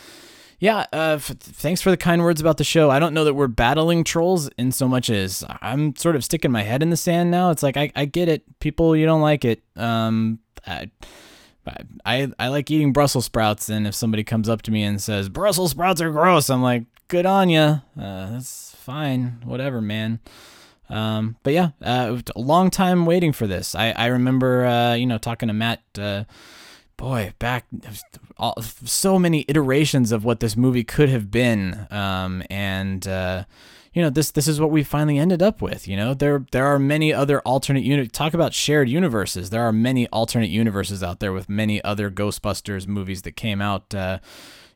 yeah, uh, f- thanks for the kind words about the show. I don't know that we're battling trolls in so much as I'm sort of sticking my head in the sand now. It's like I, I get it, people. You don't like it. Um, I, I I like eating Brussels sprouts, and if somebody comes up to me and says Brussels sprouts are gross, I'm like, good on you. Uh, that's fine, whatever, man. Um, but yeah, uh, a long time waiting for this. I I remember uh, you know talking to Matt. Uh, boy, back all, so many iterations of what this movie could have been. Um, and uh, you know, this this is what we finally ended up with. You know, there there are many other alternate unit. Talk about shared universes. There are many alternate universes out there with many other Ghostbusters movies that came out. Uh,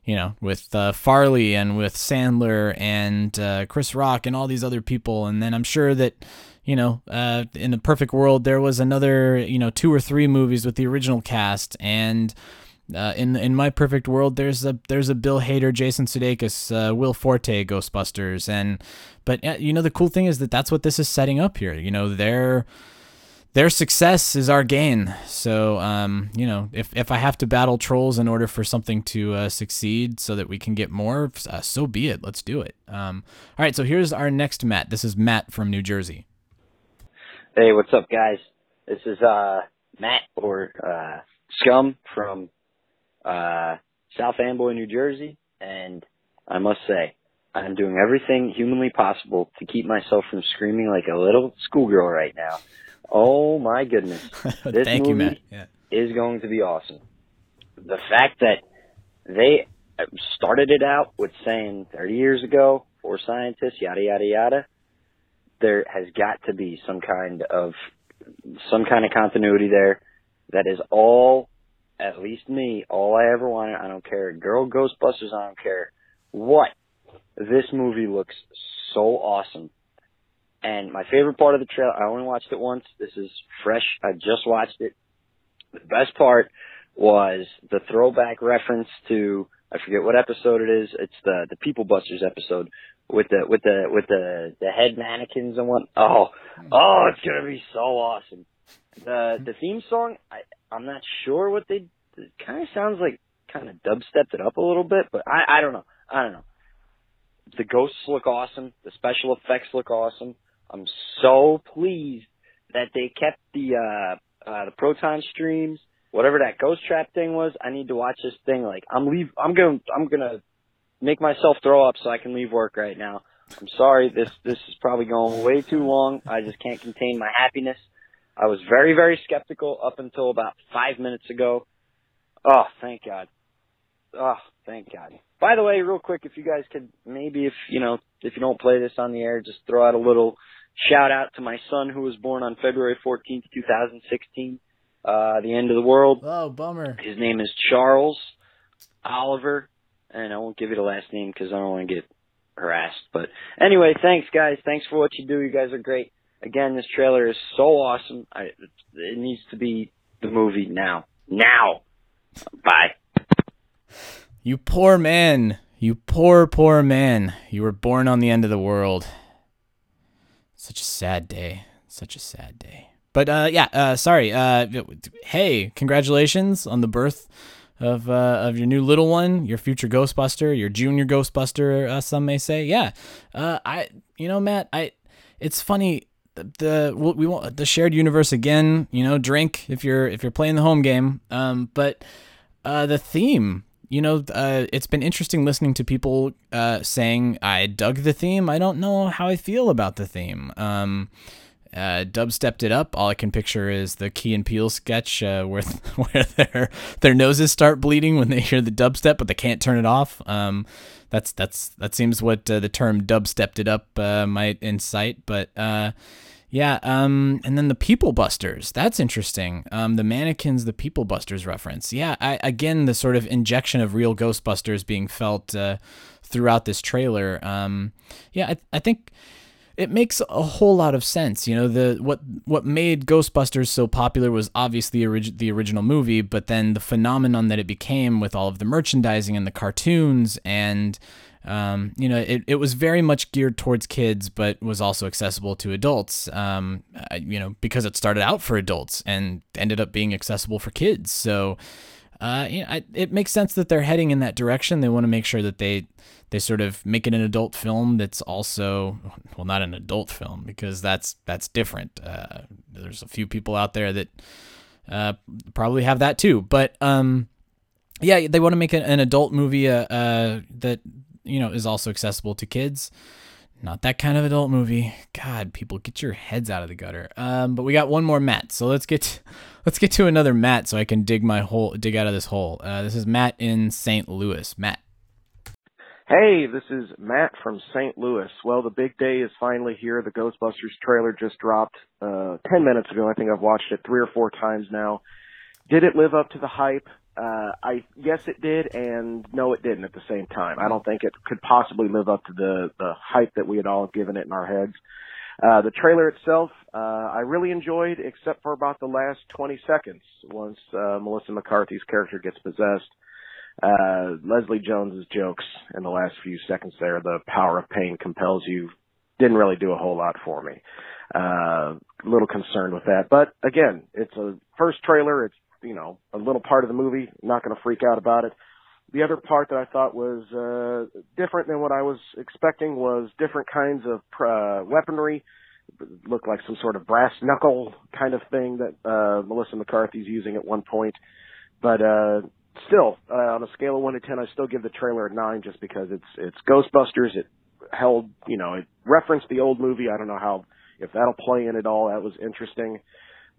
you know, with uh, Farley and with Sandler and uh, Chris Rock and all these other people. And then I'm sure that, you know, uh, in the perfect world, there was another, you know, two or three movies with the original cast. And uh, in in my perfect world, there's a there's a Bill Hader, Jason Sudeikis, uh, Will Forte Ghostbusters. And but you know, the cool thing is that that's what this is setting up here. You know, they're their success is our gain. So, um, you know, if, if I have to battle trolls in order for something to uh, succeed so that we can get more, uh, so be it. Let's do it. Um, all right, so here's our next Matt. This is Matt from New Jersey.
Hey, what's up, guys? This is uh, Matt or Scum from uh, South Amboy, New Jersey, and I must say, I'm doing everything humanly possible to keep myself from screaming like a little schoolgirl right now. Oh my goodness. This
Thank
movie
you, Matt. Yeah.
is going to be awesome. The fact that they started it out with saying 30 years ago, four scientists, yada, yada, yada, there has got to be some kind of, some kind of continuity there that is all, at least me, all I ever wanted. I don't care. Girl Ghostbusters, I don't care what. This movie looks so awesome. And my favorite part of the trailer, I only watched it once. This is fresh. I just watched it. The best part was the throwback reference to I forget what episode it is. It's the the People Busters episode with the with the with the the head mannequins and what. Oh, oh, it's gonna be so awesome. The the theme song, I I'm not sure what they. It kind of sounds like kind of dubstepped it up a little bit, but I I don't know. I don't know. The ghosts look awesome. The special effects look awesome. I'm so pleased that they kept the uh uh the proton streams, whatever that ghost trap thing was. I need to watch this thing. Like I'm leave. I'm gonna I'm gonna make myself throw up so I can leave work right now. I'm sorry. This this is probably going way too long. I just can't contain my happiness. I was very very skeptical up until about five minutes ago. Oh, thank God. Oh, thank God. By the way, real quick, if you guys could maybe, if you know, if you don't play this on the air, just throw out a little shout out to my son who was born on February 14th, 2016. Uh, the end of the world.
Oh, bummer.
His name is Charles Oliver, and I won't give you the last name because I don't want to get harassed. But anyway, thanks guys. Thanks for what you do. You guys are great. Again, this trailer is so awesome. I, it needs to be the movie now. Now. Bye.
You poor man. You poor, poor man. You were born on the end of the world. Such a sad day. Such a sad day. But uh, yeah, uh, sorry. Uh, hey, congratulations on the birth of uh, of your new little one, your future Ghostbuster, your junior Ghostbuster. Uh, some may say, yeah. Uh, I, you know, Matt, I. It's funny. The, we want the shared universe again. You know, drink if you're if you're playing the home game. Um, but uh, the theme you know, uh, it's been interesting listening to people uh, saying I dug the theme. I don't know how I feel about the theme. Um, uh, Dub stepped it up. All I can picture is the Key and Peele sketch uh, where where their their noses start bleeding when they hear the dubstep, but they can't turn it off. Um, that's that's that seems what uh, the term dub stepped it up uh, might incite. But Yeah, um, and then the People Busters. That's interesting. Um, the mannequins, the People Busters reference. Yeah, I, again, the sort of injection of real Ghostbusters being felt uh, throughout this trailer. Um, yeah, I, I think it makes a whole lot of sense. You know, the what what made Ghostbusters so popular was obviously orig- the original movie, but then the phenomenon that it became with all of the merchandising and the cartoons and um, you know, it, it was very much geared towards kids, but was also accessible to adults. Um, you know, because it started out for adults and ended up being accessible for kids. So, uh, you know, I, it makes sense that they're heading in that direction. They want to make sure that they they sort of make it an adult film that's also well, not an adult film because that's that's different. Uh, there's a few people out there that uh, probably have that too, but um, yeah, they want to make an adult movie uh, uh, that you know, is also accessible to kids. Not that kind of adult movie. God, people, get your heads out of the gutter. Um, but we got one more Matt, so let's get let's get to another Matt, so I can dig my hole, dig out of this hole. Uh, this is Matt in St. Louis. Matt.
Hey, this is Matt from St. Louis. Well, the big day is finally here. The Ghostbusters trailer just dropped uh, 10 minutes ago. I think I've watched it three or four times now. Did it live up to the hype? Uh, I yes it did and no it didn't at the same time. I don't think it could possibly live up to the the hype that we had all given it in our heads. Uh, the trailer itself, uh, I really enjoyed, except for about the last 20 seconds once uh, Melissa McCarthy's character gets possessed. Uh, Leslie Jones's jokes in the last few seconds there, the power of pain compels you, didn't really do a whole lot for me. Uh, a little concerned with that, but again, it's a first trailer. It's you know, a little part of the movie. not going to freak out about it. The other part that I thought was uh, different than what I was expecting was different kinds of uh, weaponry. It looked like some sort of brass knuckle kind of thing that uh, Melissa McCarthy's using at one point. But uh, still, uh, on a scale of one to ten, I still give the trailer a nine just because it's it's Ghostbusters. It held, you know, it referenced the old movie. I don't know how if that'll play in at all. That was interesting.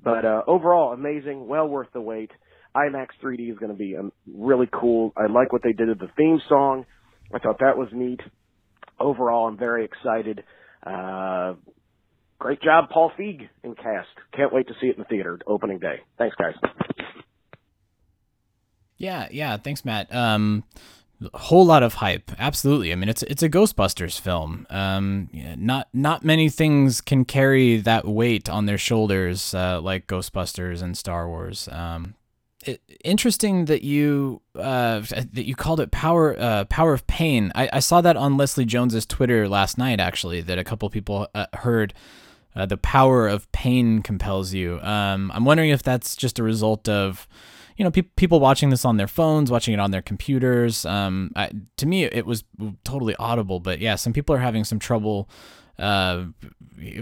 But uh, overall, amazing, well worth the wait. IMAX 3D is going to be um, really cool. I like what they did with the theme song. I thought that was neat. Overall, I'm very excited. Uh, great job, Paul Feig and cast. Can't wait to see it in the theater opening day. Thanks, guys.
Yeah, yeah. Thanks, Matt. Um, a whole lot of hype. Absolutely. I mean, it's it's a Ghostbusters film. Um, not not many things can carry that weight on their shoulders uh, like Ghostbusters and Star Wars. Um, it, interesting that you uh, that you called it power uh, power of pain. I, I saw that on Leslie Jones's Twitter last night. Actually, that a couple people uh, heard. Uh, the power of pain compels you. Um, I'm wondering if that's just a result of you know, pe- people watching this on their phones, watching it on their computers. Um, I, to me, it was totally audible, but yeah, some people are having some trouble uh,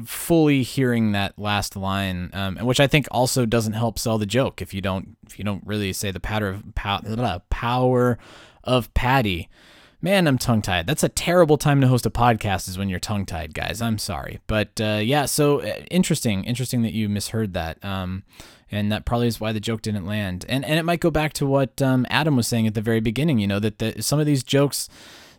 fully hearing that last line, um, which I think also doesn't help sell the joke if you don't if you don't really say the power of pow- power of Patty. Man, I'm tongue tied. That's a terrible time to host a podcast, is when you're tongue tied, guys. I'm sorry, but uh, yeah. So uh, interesting, interesting that you misheard that. Um, and that probably is why the joke didn't land. And and it might go back to what um, Adam was saying at the very beginning. You know that the, some of these jokes,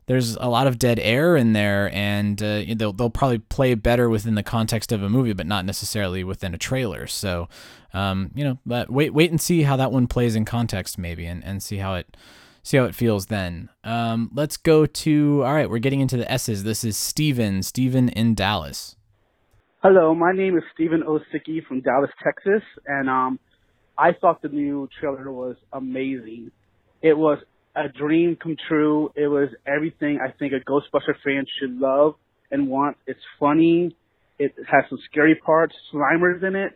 there's a lot of dead air in there, and uh, they'll they'll probably play better within the context of a movie, but not necessarily within a trailer. So, um, you know, but wait wait and see how that one plays in context, maybe, and and see how it see how it feels then. Um, let's go to all right. We're getting into the S's. This is Steven. Steven in Dallas.
Hello, my name is Stephen Osicki from Dallas, Texas, and um, I thought the new trailer was amazing. It was a dream come true. It was everything I think a Ghostbuster fan should love and want. It's funny. It has some scary parts, Slimers in it.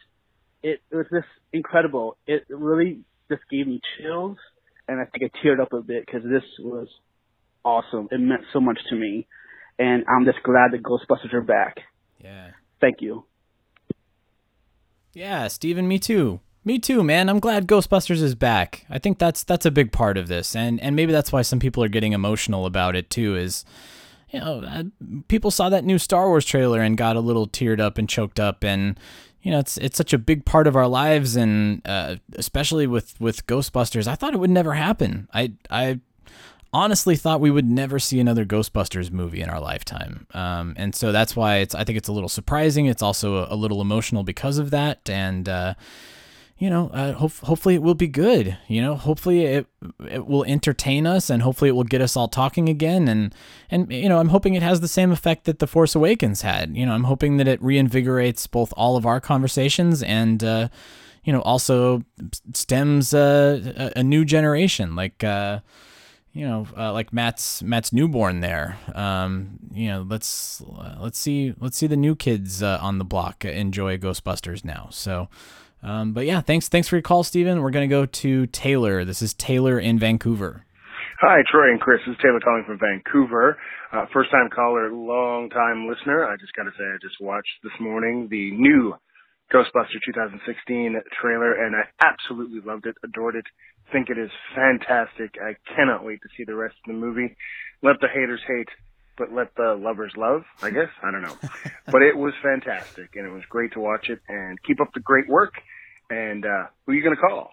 It, it was just incredible. It really just gave me chills, and I think I teared up a bit because this was awesome. It meant so much to me, and I'm just glad the Ghostbusters are back.
Yeah.
Thank you.
Yeah, Steven, me too. Me too, man. I'm glad Ghostbusters is back. I think that's that's a big part of this, and and maybe that's why some people are getting emotional about it too. Is you know, uh, people saw that new Star Wars trailer and got a little teared up and choked up, and you know, it's it's such a big part of our lives, and uh, especially with with Ghostbusters, I thought it would never happen. I I honestly thought we would never see another Ghostbusters movie in our lifetime. Um, and so that's why it's I think it's a little surprising. It's also a, a little emotional because of that. And uh, you know, uh, hope, hopefully it will be good. You know, hopefully it it will entertain us, and hopefully it will get us all talking again. And and you know, I'm hoping it has the same effect that the Force Awakens had. You know, I'm hoping that it reinvigorates both all of our conversations and. Uh, you know, also stems uh, a, a new generation, like uh, you know, uh, like Matt's Matt's newborn there. Um, you know, let's uh, let's see let's see the new kids uh, on the block enjoy Ghostbusters now. So, um, but yeah, thanks thanks for your call, Steven. We're gonna go to Taylor. This is Taylor in Vancouver.
Hi, Troy and Chris. This is Taylor calling from Vancouver. Uh, first time caller, long time listener. I just got to say, I just watched this morning the new Ghostbuster 2016 trailer and I absolutely loved it, adored it, think it is fantastic. I cannot wait to see the rest of the movie. Let the haters hate, but let the lovers love, I guess. I don't know. but it was fantastic and it was great to watch it and keep up the great work. And, uh, who are you going to call?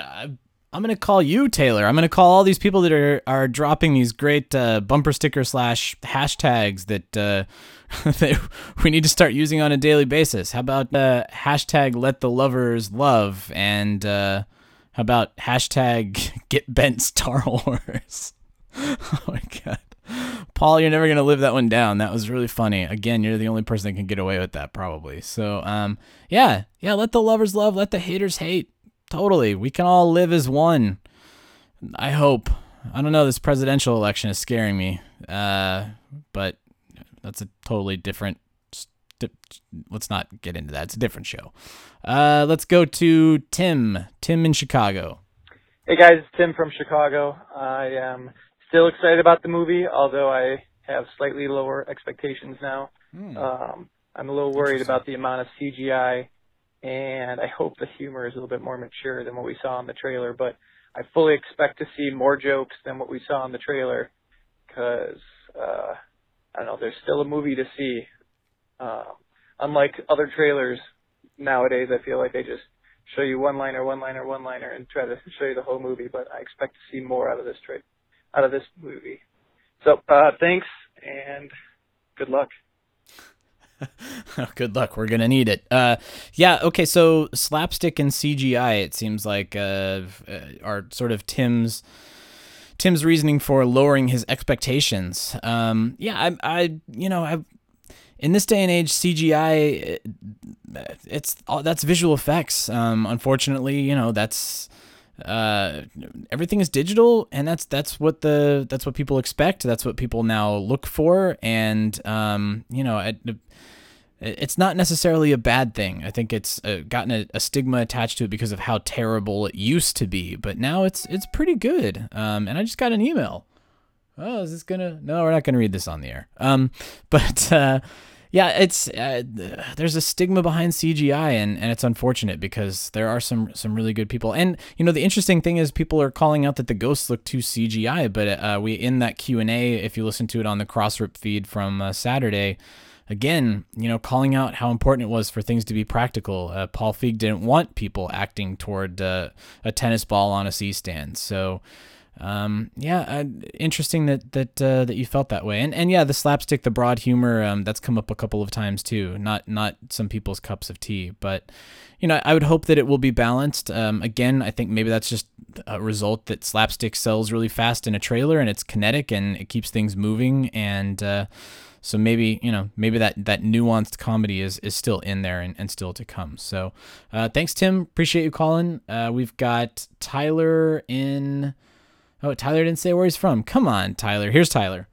Uh, I'm gonna call you Taylor. I'm gonna call all these people that are are dropping these great uh, bumper sticker slash hashtags that uh, that we need to start using on a daily basis. How about uh, hashtag Let the Lovers Love and uh, how about hashtag Get Bent Star Wars? oh my god, Paul, you're never gonna live that one down. That was really funny. Again, you're the only person that can get away with that probably. So um, yeah, yeah. Let the lovers love. Let the haters hate. Totally. We can all live as one. I hope. I don't know. This presidential election is scaring me. Uh, but that's a totally different. Let's not get into that. It's a different show. Uh, let's go to Tim. Tim in Chicago.
Hey guys, it's Tim from Chicago. I am still excited about the movie, although I have slightly lower expectations now.
Hmm.
Um, I'm a little worried about the amount of CGI and I hope the humor is a little bit more mature than what we saw in the trailer. But I fully expect to see more jokes than what we saw in the trailer, because uh, I don't know. There's still a movie to see. Uh, unlike other trailers nowadays, I feel like they just show you one liner, one liner, one liner, and try to show you the whole movie. But I expect to see more out of this tra- out of this movie. So uh, thanks and good luck.
Good luck. We're gonna need it. Uh, yeah. Okay. So slapstick and CGI. It seems like uh, uh, are sort of Tim's Tim's reasoning for lowering his expectations. Um, yeah. I. I. You know. I. In this day and age, CGI. It's all that's visual effects. Um, unfortunately, you know that's uh everything is digital and that's that's what the that's what people expect. That's what people now look for. And um you know it, it's not necessarily a bad thing. I think it's uh, gotten a, a, stigma attached to it because of how terrible it used to be. But now it's it's pretty good. Um and i just got an email. Oh is this gonna no we're not gonna read this on the air. Um but uh yeah, it's uh, there's a stigma behind CGI, and, and it's unfortunate because there are some some really good people. And you know, the interesting thing is people are calling out that the ghosts look too CGI. But uh, we in that Q and A, if you listen to it on the Crossrip feed from uh, Saturday, again, you know, calling out how important it was for things to be practical. Uh, Paul Feig didn't want people acting toward uh, a tennis ball on a C stand, so um, yeah, uh, interesting that that uh, that you felt that way, and and yeah, the slapstick, the broad humor, um, that's come up a couple of times too. Not not some people's cups of tea, but you know, I would hope that it will be balanced. Um, again, I think maybe that's just a result that slapstick sells really fast in a trailer, and it's kinetic and it keeps things moving, and uh, so maybe you know maybe that that nuanced comedy is is still in there and, and still to come. So uh, thanks, Tim. Appreciate you calling. Uh, we've got Tyler in. Oh, Tyler didn't say where he's from. Come on, Tyler. Here's Tyler.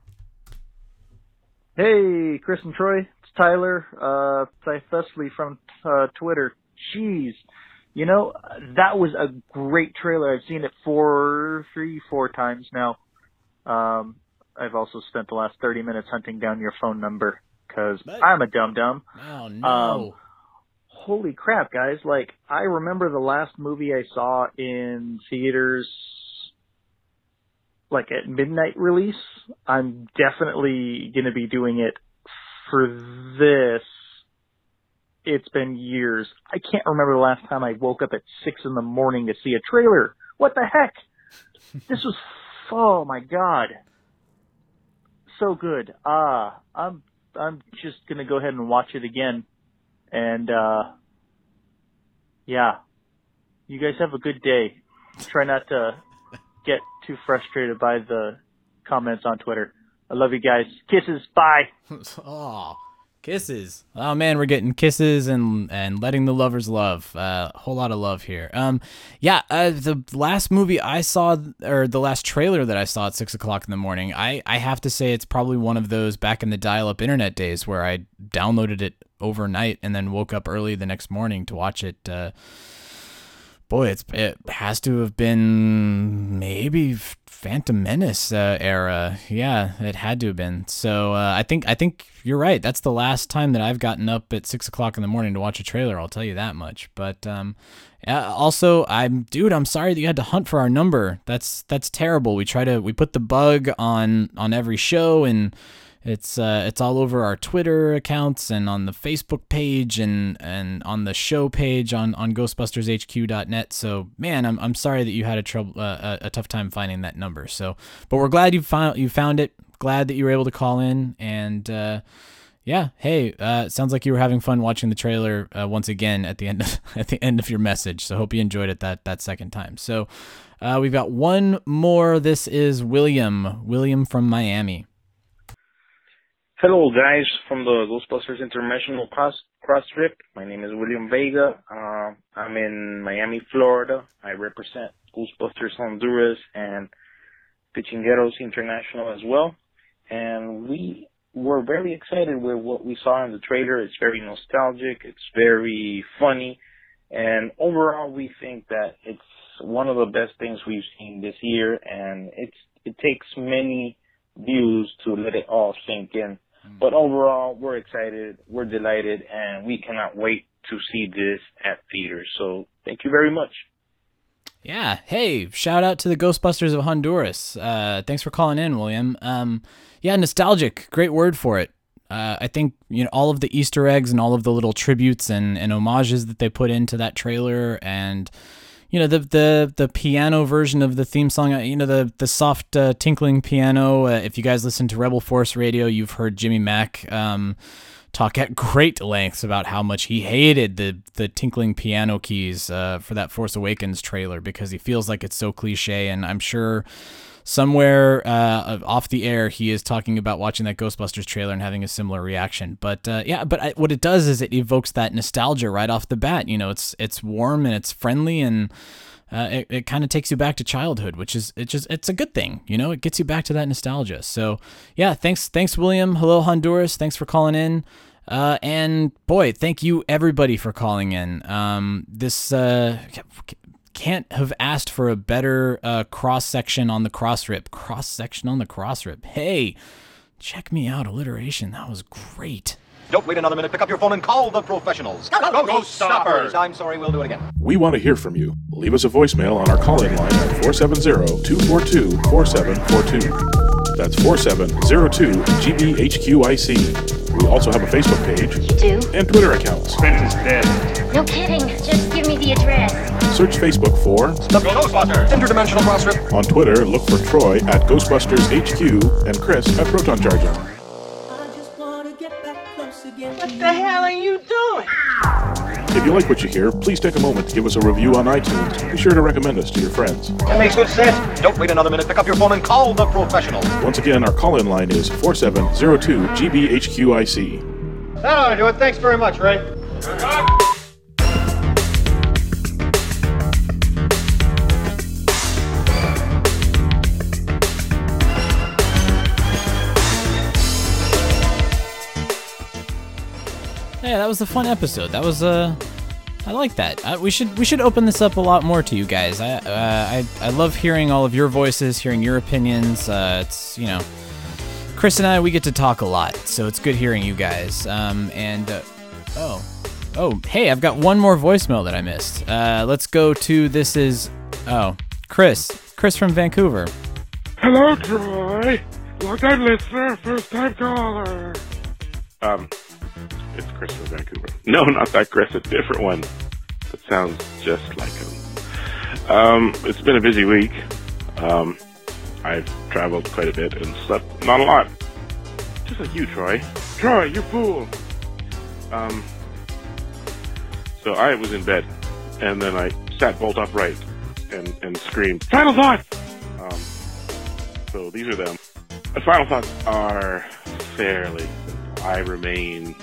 Hey, Chris and Troy. It's Tyler, uh, Ty Thusly from uh, Twitter. Jeez. You know, that was a great trailer. I've seen it four, three, four times now. Um, I've also spent the last 30 minutes hunting down your phone number because I'm a dum dum.
Oh, no.
Um, holy crap, guys. Like, I remember the last movie I saw in theaters like at midnight release. I'm definitely going to be doing it for this. It's been years. I can't remember the last time I woke up at six in the morning to see a trailer. What the heck? this was Oh my god. So good. Uh I'm I'm just gonna go ahead and watch it again. And uh yeah. You guys have a good day. Try not to get too frustrated by the comments on Twitter. I love you guys. Kisses. Bye.
Aw, kisses. Oh man, we're getting kisses and and letting the lovers love. Uh, a whole lot of love here. Um, yeah. Uh, the last movie I saw, or the last trailer that I saw at six o'clock in the morning, I I have to say it's probably one of those back in the dial-up internet days where I downloaded it overnight and then woke up early the next morning to watch it. Uh, boy, it's it has to have been maybe Phantom Menace uh, era. Yeah, it had to have been. So uh, I think I think you're right. That's the last time that I've gotten up at six o'clock in the morning to watch a trailer. I'll tell you that much. But um, also, I'm dude. I'm sorry that you had to hunt for our number. That's that's terrible. We try to we put the bug on on every show and it's uh, it's all over our Twitter accounts and on the Facebook page and, and on the show page on, on GhostbustersHQ.net. So man, I'm, I'm sorry that you had a trouble uh, a, a tough time finding that number. So, but we're glad you found you found it. Glad that you were able to call in and uh, yeah, hey, uh, sounds like you were having fun watching the trailer uh, once again at the end of, at the end of your message. So hope you enjoyed it that that second time. So uh, we've got one more. This is William. William from Miami.
Hello, guys from the Ghostbusters International Cross, cross Trip. My name is William Vega. Uh, I'm in Miami, Florida. I represent Ghostbusters Honduras and Pichingueros International as well. And we were very excited with what we saw in the trailer. It's very nostalgic. It's very funny. And overall, we think that it's one of the best things we've seen this year. And it's, it takes many views to let it all sink in. But overall, we're excited, we're delighted, and we cannot wait to see this at theaters. So thank you very much.
Yeah. Hey, shout out to the Ghostbusters of Honduras. Uh, thanks for calling in, William. Um, yeah, nostalgic. Great word for it. Uh, I think you know all of the Easter eggs and all of the little tributes and, and homages that they put into that trailer, and you know the the the piano version of the theme song. uh, You know the the soft uh, tinkling piano. Uh, if you guys listen to Rebel Force Radio, you've heard Jimmy Mac um, talk at great lengths about how much he hated the the tinkling piano keys uh, for that Force Awakens trailer because he feels like it's so cliche. And I'm sure somewhere uh, off the air he is talking about watching that Ghostbusters trailer and having a similar reaction. But uh, yeah, but I, what it does is it evokes that nostalgia right off the bat. You know, it's it's warm and it's friendly and. Uh, it, it kind of takes you back to childhood, which is it just it's a good thing, you know. It gets you back to that nostalgia. So yeah, thanks thanks William. Hello Honduras. Thanks for calling in. Uh, and boy, thank you everybody for calling in. Um, this uh, can't have asked for a better uh, cross section on the cross rip. Cross section on the cross rip. Hey, check me out. Alliteration. That was great.
Don't wait another minute. Pick up your phone and call the professionals. Go, go, go, Ghost Stoppers. I'm sorry, we'll do it again.
We want to hear from you. Leave us a voicemail on our call-in line at 470-242-4742. That's 4702-GBHQIC. We also have a Facebook page.
You do?
And Twitter accounts.
Spence is dead.
No kidding. Just give me the address.
Search Facebook for
The Ghostbusters Interdimensional Cross Rip.
On Twitter, look for Troy at Ghostbusters HQ and Chris at Proton Charger.
What the hell are you doing?
If you like what you hear, please take a moment to give us a review on iTunes. Be sure to recommend us to your friends.
That makes good sense. Don't wait another minute. Pick up your phone and call the professionals.
Once again, our call-in line is 4702-GBHQIC.
That ought to do it. Thanks very much, Ray.
Yeah, that was a fun episode. That was uh, I like that. Uh, we should we should open this up a lot more to you guys. I uh, I I love hearing all of your voices, hearing your opinions. Uh, it's you know, Chris and I we get to talk a lot, so it's good hearing you guys. Um, and uh, oh, oh, hey, I've got one more voicemail that I missed. Uh, let's go to this is oh, Chris, Chris from Vancouver.
Hello, Troy. Long time listener, first time caller.
Um, it's Chris from Vancouver. No, not that Chris, a different one. That sounds just like him. Um, it's been a busy week. Um, I've traveled quite a bit and slept not a lot. Just like you, Troy. Troy, you fool! Um, so I was in bed, and then I sat bolt upright and, and screamed, Final thoughts! Um, so these are them. The final thoughts are fairly simple. I remain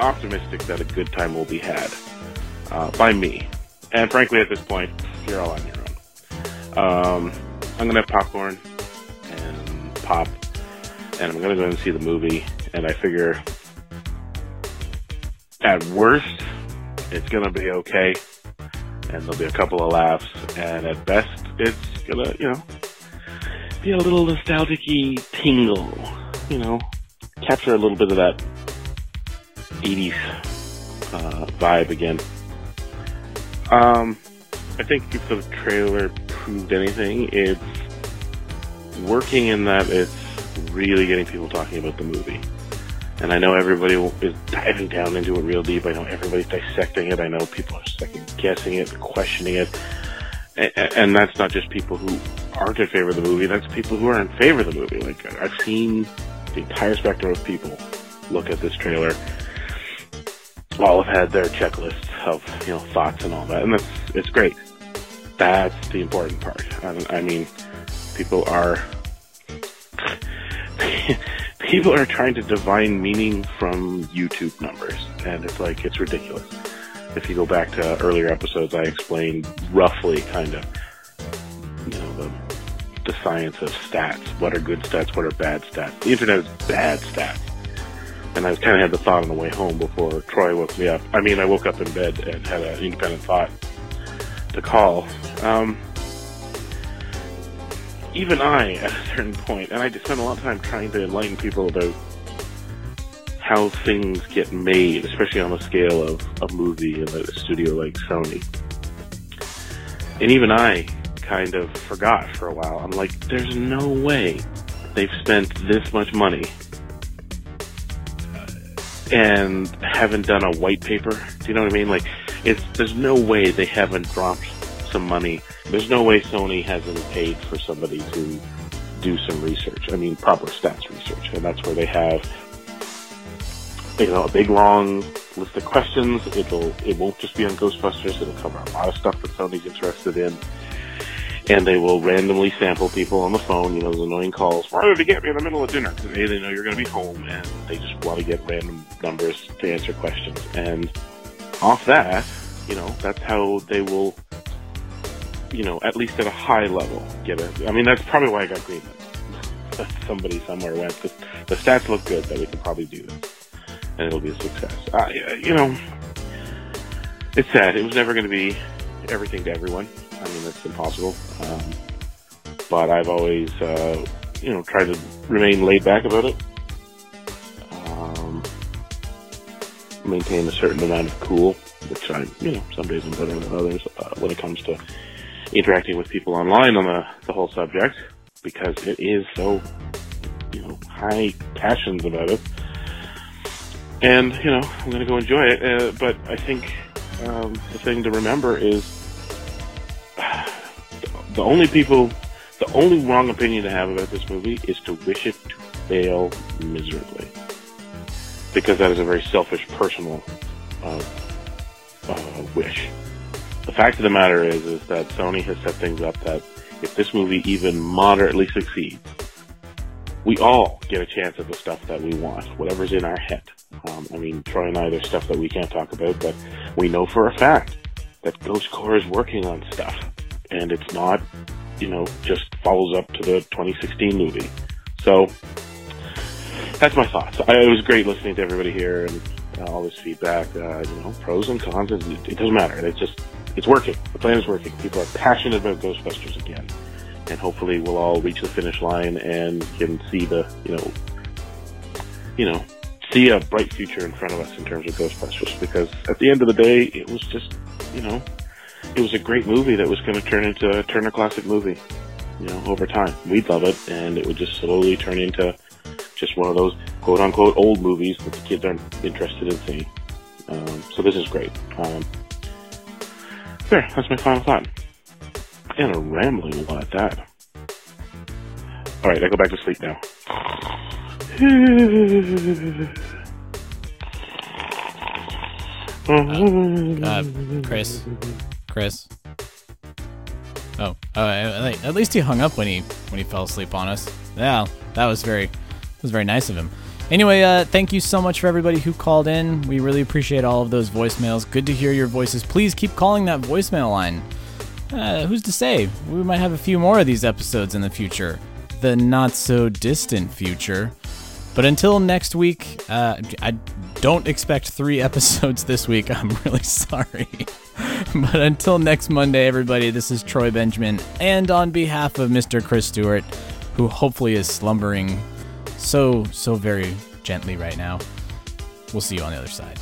optimistic that a good time will be had uh, by me. And frankly, at this point, you're all on your own. Um, I'm gonna have popcorn and pop, and I'm gonna go and see the movie. And I figure, at worst, it's gonna be okay, and there'll be a couple of laughs. And at best, it's gonna, you know, be a little nostalgic-y tingle. You know, capture a little bit of that 80s uh, vibe again. Um, I think if the trailer proved anything, it's working in that it's really getting people talking about the movie. And I know everybody is diving down into it real deep. I know everybody's dissecting it. I know people are second guessing it, questioning it. And, that's not just people who aren't in favor of the movie. That's people who are in favor of the movie. Like I've seen the entire spectrum of people look at this trailer. All have had their checklist of you know thoughts and all that, and that's it's great. That's the important part. I, I mean, people are people are trying to divine meaning from YouTube numbers, and it's like it's ridiculous. If you go back to earlier episodes, I explained roughly, kind of, you know, the the science of stats. What are good stats? What are bad stats? The internet is bad stats. And I kind of had the thought on the way home before Troy woke me up. I mean, I woke up in bed and had an independent thought to call. Um, even I, at a certain point, and I just spent a lot of time trying to enlighten people about how things get made, especially on the scale of a movie in a studio like Sony. And even I kind of forgot for a while. I'm like, there's no way they've spent this much money and haven't done a white paper. Do you know what I mean? Like, it's there's no way they haven't dropped some money. There's no way Sony hasn't paid for somebody to do some research. I mean, proper stats research, and that's where they have you know a big long list of questions. It'll it won't just be on Ghostbusters. It'll cover a lot of stuff that Sony's interested in. And they will randomly sample people on the phone, you know, those annoying calls. Why did they get me in the middle of dinner? Because A, they know you're going to be home, and they just want to get random numbers to answer questions. And off that, you know, that's how they will, you know, at least at a high level, get it. I mean, that's probably why I got Greenlit. Somebody somewhere went, the stats look good that we can probably do this. And it'll be a success. Uh, you know, it's sad. It was never going to be everything to everyone. I mean, that's impossible. Um, but I've always, uh, you know, tried to remain laid back about it. Um, maintain a certain amount of cool, which I, you know, some days I'm better than others uh, when it comes to interacting with people online on the, the whole subject, because it is so, you know, high passions about it. And, you know, I'm going to go enjoy it. Uh, but I think um, the thing to remember is the only people, the only wrong opinion to have about this movie is to wish it to fail miserably. Because that is a very selfish, personal uh, uh, wish. The fact of the matter is, is that Sony has set things up that if this movie even moderately succeeds, we all get a chance at the stuff that we want, whatever's in our head. Um, I mean, Troy and I, there's stuff that we can't talk about, but we know for a fact that Ghost Corps is working on stuff and it's not, you know, just follows up to the 2016 movie. So that's my thoughts. I, it was great listening to everybody here and uh, all this feedback. Uh, you know, pros and cons. It, it doesn't matter. It's just it's working. The plan is working. People are passionate about Ghostbusters again, and hopefully we'll all reach the finish line and can see the you know, you know, see a bright future in front of us in terms of Ghostbusters. Because at the end of the day, it was just you know it was a great movie that was going to turn into a Turner Classic movie. You know, over time, we'd love it, and it would just slowly turn into just one of those quote unquote old movies that the kids aren't interested in seeing. Um, so this is great. Um, there, that's my final thought. And a rambling one at that. All right, I go back to sleep now.
Uh, Chris, Chris. Oh, uh, at least he hung up when he when he fell asleep on us. Yeah, that was very that was very nice of him. Anyway, uh, thank you so much for everybody who called in. We really appreciate all of those voicemails. Good to hear your voices. Please keep calling that voicemail line. Uh, who's to say? We might have a few more of these episodes in the future. The not so distant future. But until next week, uh, I don't expect three episodes this week. I'm really sorry. but until next Monday, everybody, this is Troy Benjamin. And on behalf of Mr. Chris Stewart, who hopefully is slumbering so, so very gently right now, we'll see you on the other side.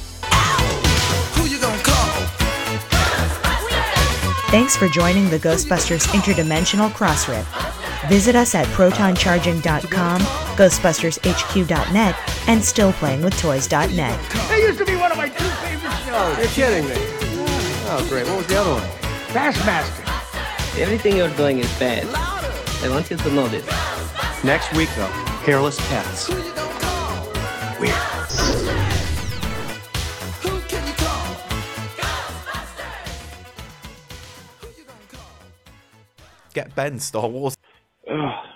Thanks for joining the Ghostbusters Interdimensional Crossrip. Visit us at protoncharging.com, ghostbustershq.net, and stillplayingwithtoys.net.
That used to be one of my two favorite shows.
You're kidding me. Oh, great. What was the other one?
Bassmaster.
Everything you're doing is bad. I want you to know this.
Next week, though, hairless cats. Weird.
Get Ben Star Wars.
Ugh,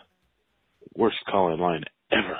worst call in line ever.